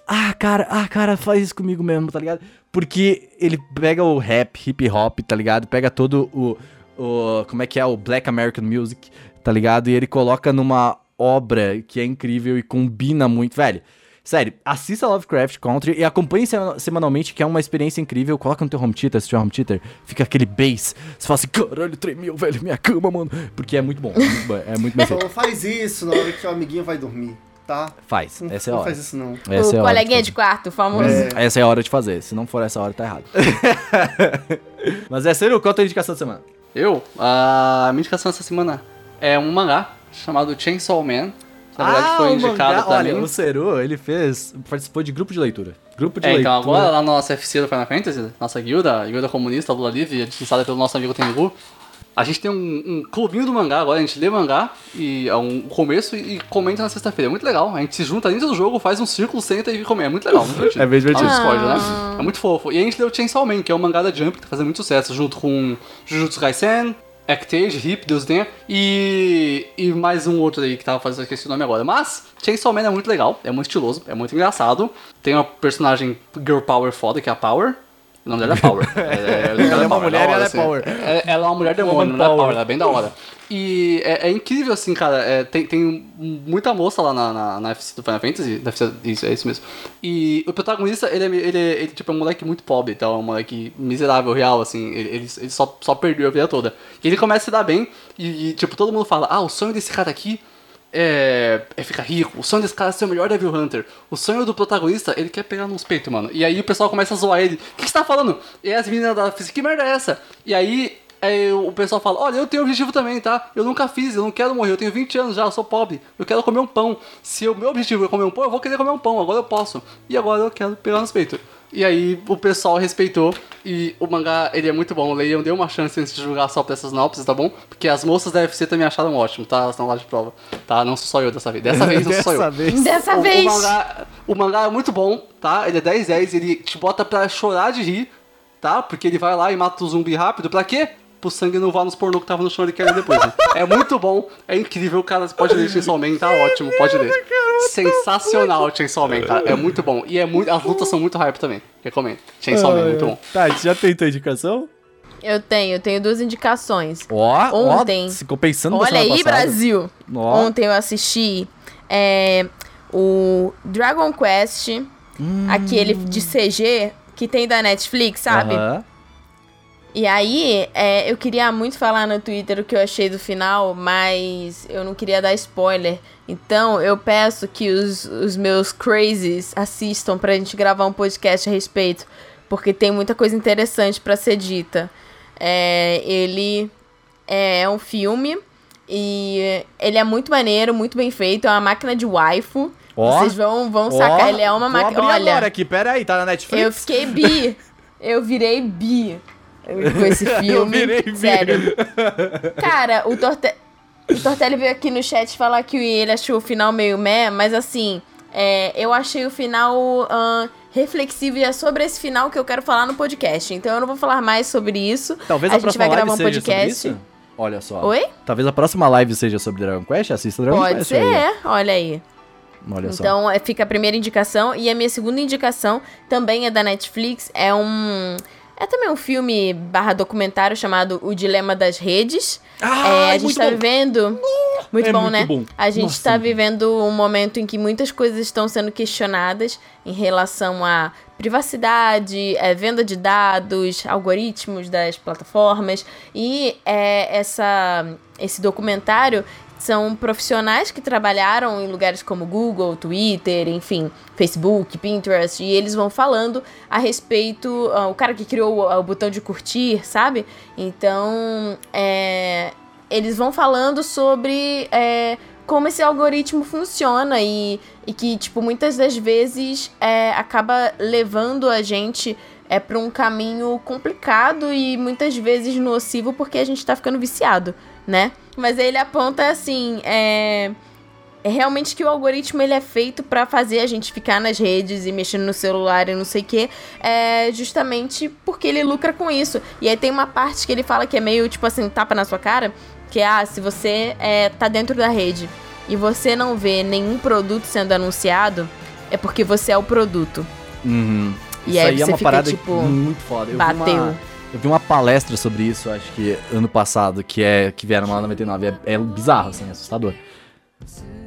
Ah, cara, ah, cara, faz isso comigo mesmo, tá ligado? Porque ele pega o rap, hip hop, tá ligado? Pega todo o, o. Como é que é? O Black American Music, tá ligado? E ele coloca numa obra que é incrível e combina muito. Velho, sério, assista Lovecraft Country e acompanhe sema- semanalmente, que é uma experiência incrível. Coloca no teu home theater, se tiver home theater, fica aquele bass. Você fala assim, caralho, tremeu, velho, minha cama, mano. Porque é muito bom, é muito bom, é muito bem feito. Então faz isso na hora que o amiguinho vai dormir, tá? Faz, Não, essa é a não hora. faz isso não. Essa é o hora coleguinha de de quarto, o famoso. É. Essa é a hora de fazer. Se não for essa hora, tá errado. Mas é sério, qual a tua indicação da semana? Eu, a minha indicação essa semana é um mangá chamado Chainsaw Man. Na verdade, foi o indicado mangá- pra Olha, o Seru, ele fez. Participou de grupo de leitura. Grupo de É, leitura. então agora lá no nosso FC do Final Fantasy, nossa guilda, a guilda comunista Lula Livre, administrada pelo nosso amigo Tengu, a gente tem um, um clubinho do mangá agora, a gente lê mangá e é um começo e, e comenta na sexta-feira. É muito legal. A gente se junta dentro do jogo, faz um círculo, senta e comenta. É muito legal, muito. É bem divertido. Discord, né? Ah. É muito fofo. E a gente leu Chainsaw Man, que é um mangá da Jump, que tá fazendo muito sucesso, junto com Jujutsu Kaisen, Actage, Hip, Deus tenha, e, e mais um outro aí que tava fazendo, esqueci o nome agora. Mas Chainsaw Man é muito legal, é muito estiloso, é muito engraçado. Tem uma personagem Girl Power foda, que é a Power. O nome dela é Power. É, é, Ela é uma Power, mulher da e hora, ela é assim. Power. É- ela é uma mulher demônio, não é Power. Ela é bem da hora. E é, é incrível, assim, cara. é, tem, tem muita moça lá na, na, na FC do Final Fantasy. Ser isso, é isso mesmo. E o protagonista, ele é, ele, é- ele, tipo, é um moleque muito pobre, então é um moleque miserável, real, assim. Ele, ele, ele só, só perdeu a vida toda. E ele começa a se dar bem, e, e, tipo, todo mundo fala: ah, o sonho desse cara aqui é, é ficar rico. O sonho desse cara é ser o melhor Devil Hunter. O sonho do protagonista, ele quer pegar nos peitos, mano. E aí o pessoal começa a zoar ele. O que, você tá falando? E as meninas da física, que merda é essa? E aí, aí o pessoal fala, olha, eu tenho objetivo também, tá? Eu nunca fiz, eu não quero morrer, eu tenho 20 anos já, eu sou pobre. Eu quero comer um pão. Se o meu objetivo é comer um pão, eu vou querer comer um pão. Agora eu posso. E agora eu quero pegar nos peitos. E aí o pessoal respeitou e o mangá, ele é muito bom. Leiam, dê uma chance antes de julgar só pra essas sinopses, tá bom? Porque as moças da UFC também acharam ótimo, tá? Elas estão lá de prova. Tá? Não sou só eu dessa vez. Dessa vez não sou só eu. Dessa vez. Dessa O, vez. o, mangá, o mangá é muito bom, tá? Ele é 10 10, ele te bota pra chorar de rir, tá? Porque ele vai lá e mata o zumbi rápido. Pra quê? Pro sangue não vá nos pornô que tava no ler depois. né? É muito bom, é incrível, cara. Você pode ler Chainsaw Man, tá ótimo, pode ler. Sensacional Chainsaw Man, cara. É muito bom. E é muito, as lutas são muito hype também. Recomendo. Chainsaw Man, é muito bom. Tá, já tentou indicação? Eu tenho, eu tenho duas indicações. Ó, ó, Ontem. ficou pensando Olha aí, passada. Brasil! Ó. Ontem eu assisti é, o Dragon Quest, Hum. aquele de CG que tem da Netflix, sabe? Aham. E aí, é, eu queria muito falar no Twitter o que eu achei do final, mas eu não queria dar spoiler. Então, eu peço que os, os meus crazies assistam pra gente gravar um podcast a respeito, porque tem muita coisa interessante pra ser dita. É, ele é um filme e ele é muito maneiro, muito bem feito, é uma máquina de waifu. Ó. Vocês vão, vão sacar, ele é uma máquina. Olha, agora aqui, pera aí, tá na Netflix? eu fiquei bi. Eu virei bi com esse filme. Eu virei. Sério. Cara, o, Torte... o Tortelli veio aqui no chat falar que ele achou o final meio meh, mas assim, é, eu achei o final ahn, reflexivo e é sobre esse final que eu quero falar no podcast. Então eu não vou falar mais sobre isso. Talvez a, a, gente próxima vai live gravar um seja podcast. sobre isso? Olha só. Oi? Talvez a próxima live seja sobre Dragon Quest? Assista Dragon Pode Quest ser, aí. olha aí. Olha só. Então é, fica a primeira indicação. E a minha segunda indicação também é da Netflix. É um. É também um filme barra documentário chamado O Dilema das Redes. Ah, É, a gente muito tá bom. vivendo. Muito É bom, muito né? bom. A gente tá bom. vivendo um momento em que muitas coisas estão sendo questionadas em relação à privacidade, é, venda de dados, algoritmos das plataformas. E é, essa, esse documentário são profissionais que trabalharam em lugares como Google, Twitter, enfim, Facebook, Pinterest, e eles vão falando a respeito. ah, o cara que criou o, o botão de curtir, sabe? Então, é, eles vão falando sobre é, como esse algoritmo funciona e, e que, tipo, muitas das vezes é, acaba levando a gente é, para um caminho complicado e muitas vezes nocivo porque a gente tá ficando viciado, né? Mas aí ele aponta assim, é, é realmente que o algoritmo ele é feito pra fazer a gente ficar nas redes e mexendo no celular e não sei o que, é justamente porque ele lucra com isso. E aí tem uma parte que ele fala que é meio tipo assim, tapa na sua cara, que é, ah, se você é, tá dentro da rede e você não vê nenhum produto sendo anunciado, é porque você é o produto. Uhum. E isso aí aí é uma fica, parada tipo, muito foda. Eu Vi bateu. uma, eu vi uma palestra sobre isso, acho que ano passado, que é que vieram lá na 99. É, é bizarro, assim, é assustador.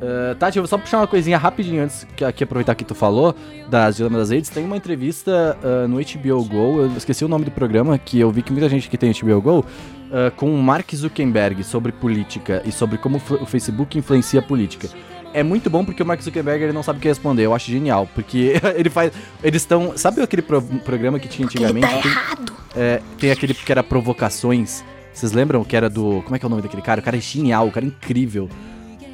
Uh, Tati, eu vou só puxar uma coisinha rapidinho antes que aqui aproveitar que tu falou das Dilema das Redes. Tem uma entrevista uh, no HBO Go, eu esqueci o nome do programa, que eu vi que muita gente que tem HBO Go, uh, com o Mark Zuckerberg sobre política e sobre como o Facebook influencia a política. É muito bom porque o Mark Zuckerberg ele não sabe o que responder, eu acho genial, porque ele faz. Eles estão. Sabe aquele pro- programa que tinha Ele antigamente? tá Tem- errado. é, tem aquele que era Provocações. Vocês lembram que era do. Como é que é o nome daquele cara? O cara é genial, o cara é incrível.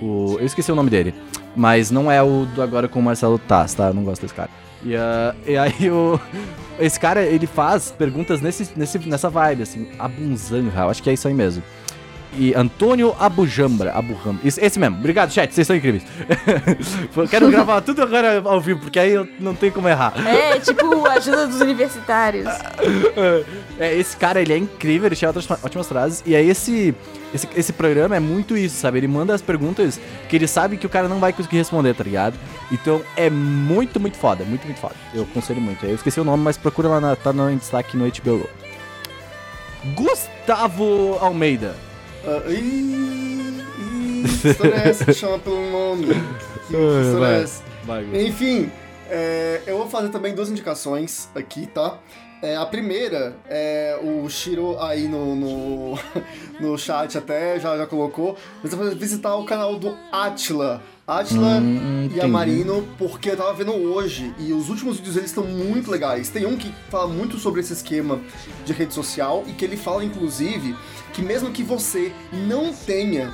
O, eu esqueci o nome dele. Mas não é o do agora com o Marcelo Taz, tá? Eu não gosto desse cara. E, ah, e aí o. Esse cara, ele faz perguntas nesse, nesse, nessa vibe, assim. Abunzanha, eu acho que é isso aí mesmo. E Antônio Abujambra. Abujambra. Esse, esse mesmo. Obrigado, chat. Vocês são incríveis. Quero gravar tudo agora ao vivo, porque aí eu não tem como errar. É, tipo, ajuda dos universitários. É, esse cara, ele é incrível, ele tinha ótimas, ótimas frases. E aí esse, esse, esse programa é muito isso, sabe? Ele manda as perguntas que ele sabe que o cara não vai conseguir responder, tá ligado? Então é muito, muito foda, muito, muito foda. Eu aconselho muito. Eu esqueci o nome, mas procura lá, na, tá no destaque no HBO. Gustavo Almeida. Ah, ih, ih, que história é essa que chama pelo nome? Que história é essa? Enfim, é, eu vou fazer também duas indicações aqui, tá? É, a primeira é o Shiro aí no, no, no chat até já, já colocou. Você vai visitar o canal do Atila. Atila Hum, e entendi. Amarino, porque eu tava vendo hoje e os últimos vídeos deles estão muito legais. Tem um que fala muito sobre esse esquema de rede social e que ele fala, inclusive, que mesmo que você não tenha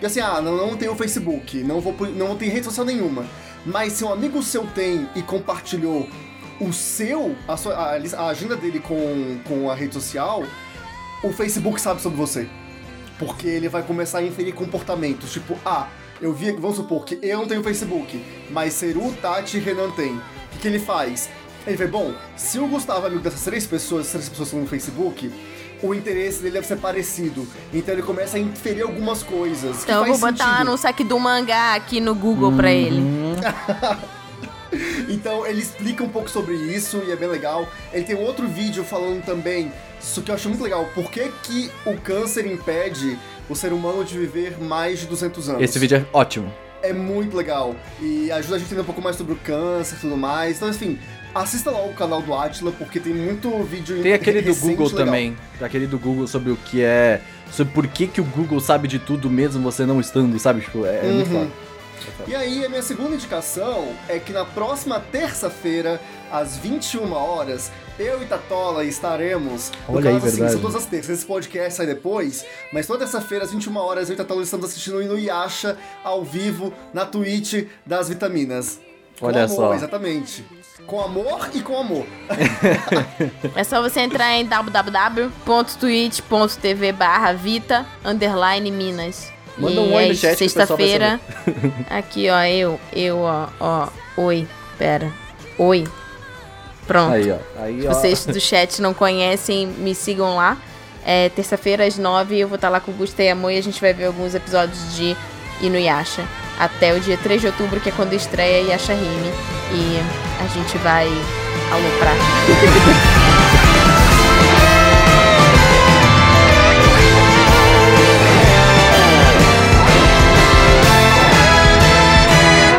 e assim, ah, não, não tenho Facebook, não vou não tenho rede social nenhuma. Mas se um amigo seu tem e compartilhou o seu, a, sua, a, a agenda dele com, com a rede social, o Facebook sabe sobre você. Porque ele vai começar a inferir comportamentos. Tipo, ah, eu vi, vamos supor que eu não tenho Facebook, mas Seru, Tati e Renan tem. O que, que ele faz? Ele vê, bom, se o Gustavo é amigo dessas três pessoas, essas três pessoas estão no Facebook, o interesse dele deve ser parecido. Então ele começa a inferir algumas coisas. Então eu vou faz botar lá sentido. no saque do mangá aqui no Google pra ele. Então ele explica um pouco sobre isso e é bem legal. Ele tem um outro vídeo falando também, isso que eu acho muito legal, por que, que o câncer impede o ser humano de viver mais de 200 anos. Esse vídeo é ótimo. é muito legal e ajuda a gente a entender um pouco mais sobre o câncer e tudo mais. Então, enfim, assista lá o canal do Atila, porque tem muito vídeo Tem aquele do Google legal. também. Aquele do Google sobre o que é. Sobre por que, que o Google sabe de tudo mesmo você não estando, sabe? Tipo, é, é muito Uhum. foda. E aí, a minha segunda indicação é que na próxima terça-feira, às 21 horas, eu e Tatola estaremos. No Olha aí, caso, assim, verdade. são todas as terças. Esse podcast sai depois, mas toda terça-feira, às 21 horas, eu e Tatola estamos assistindo o Inuyasha ao vivo na Twitch das Vitaminas. Com Olha amor, só. exatamente. Com amor e com amor. É só você entrar em www.twitch.tv barra Vita underline Minas. Manda e um oi é no chat Sexta-feira. Aqui, ó, eu, eu, ó, ó. Oi, pera. Oi. Pronto. Aí, ó. Aí, ó. Vocês do chat não conhecem, me sigam lá. É terça-feira às nove eu vou estar lá com o Gusta e Amor e a gente vai ver alguns episódios de Inuyasha. Até o dia 3 de outubro, que é quando estreia Yasha Hime. E a gente vai aloprar.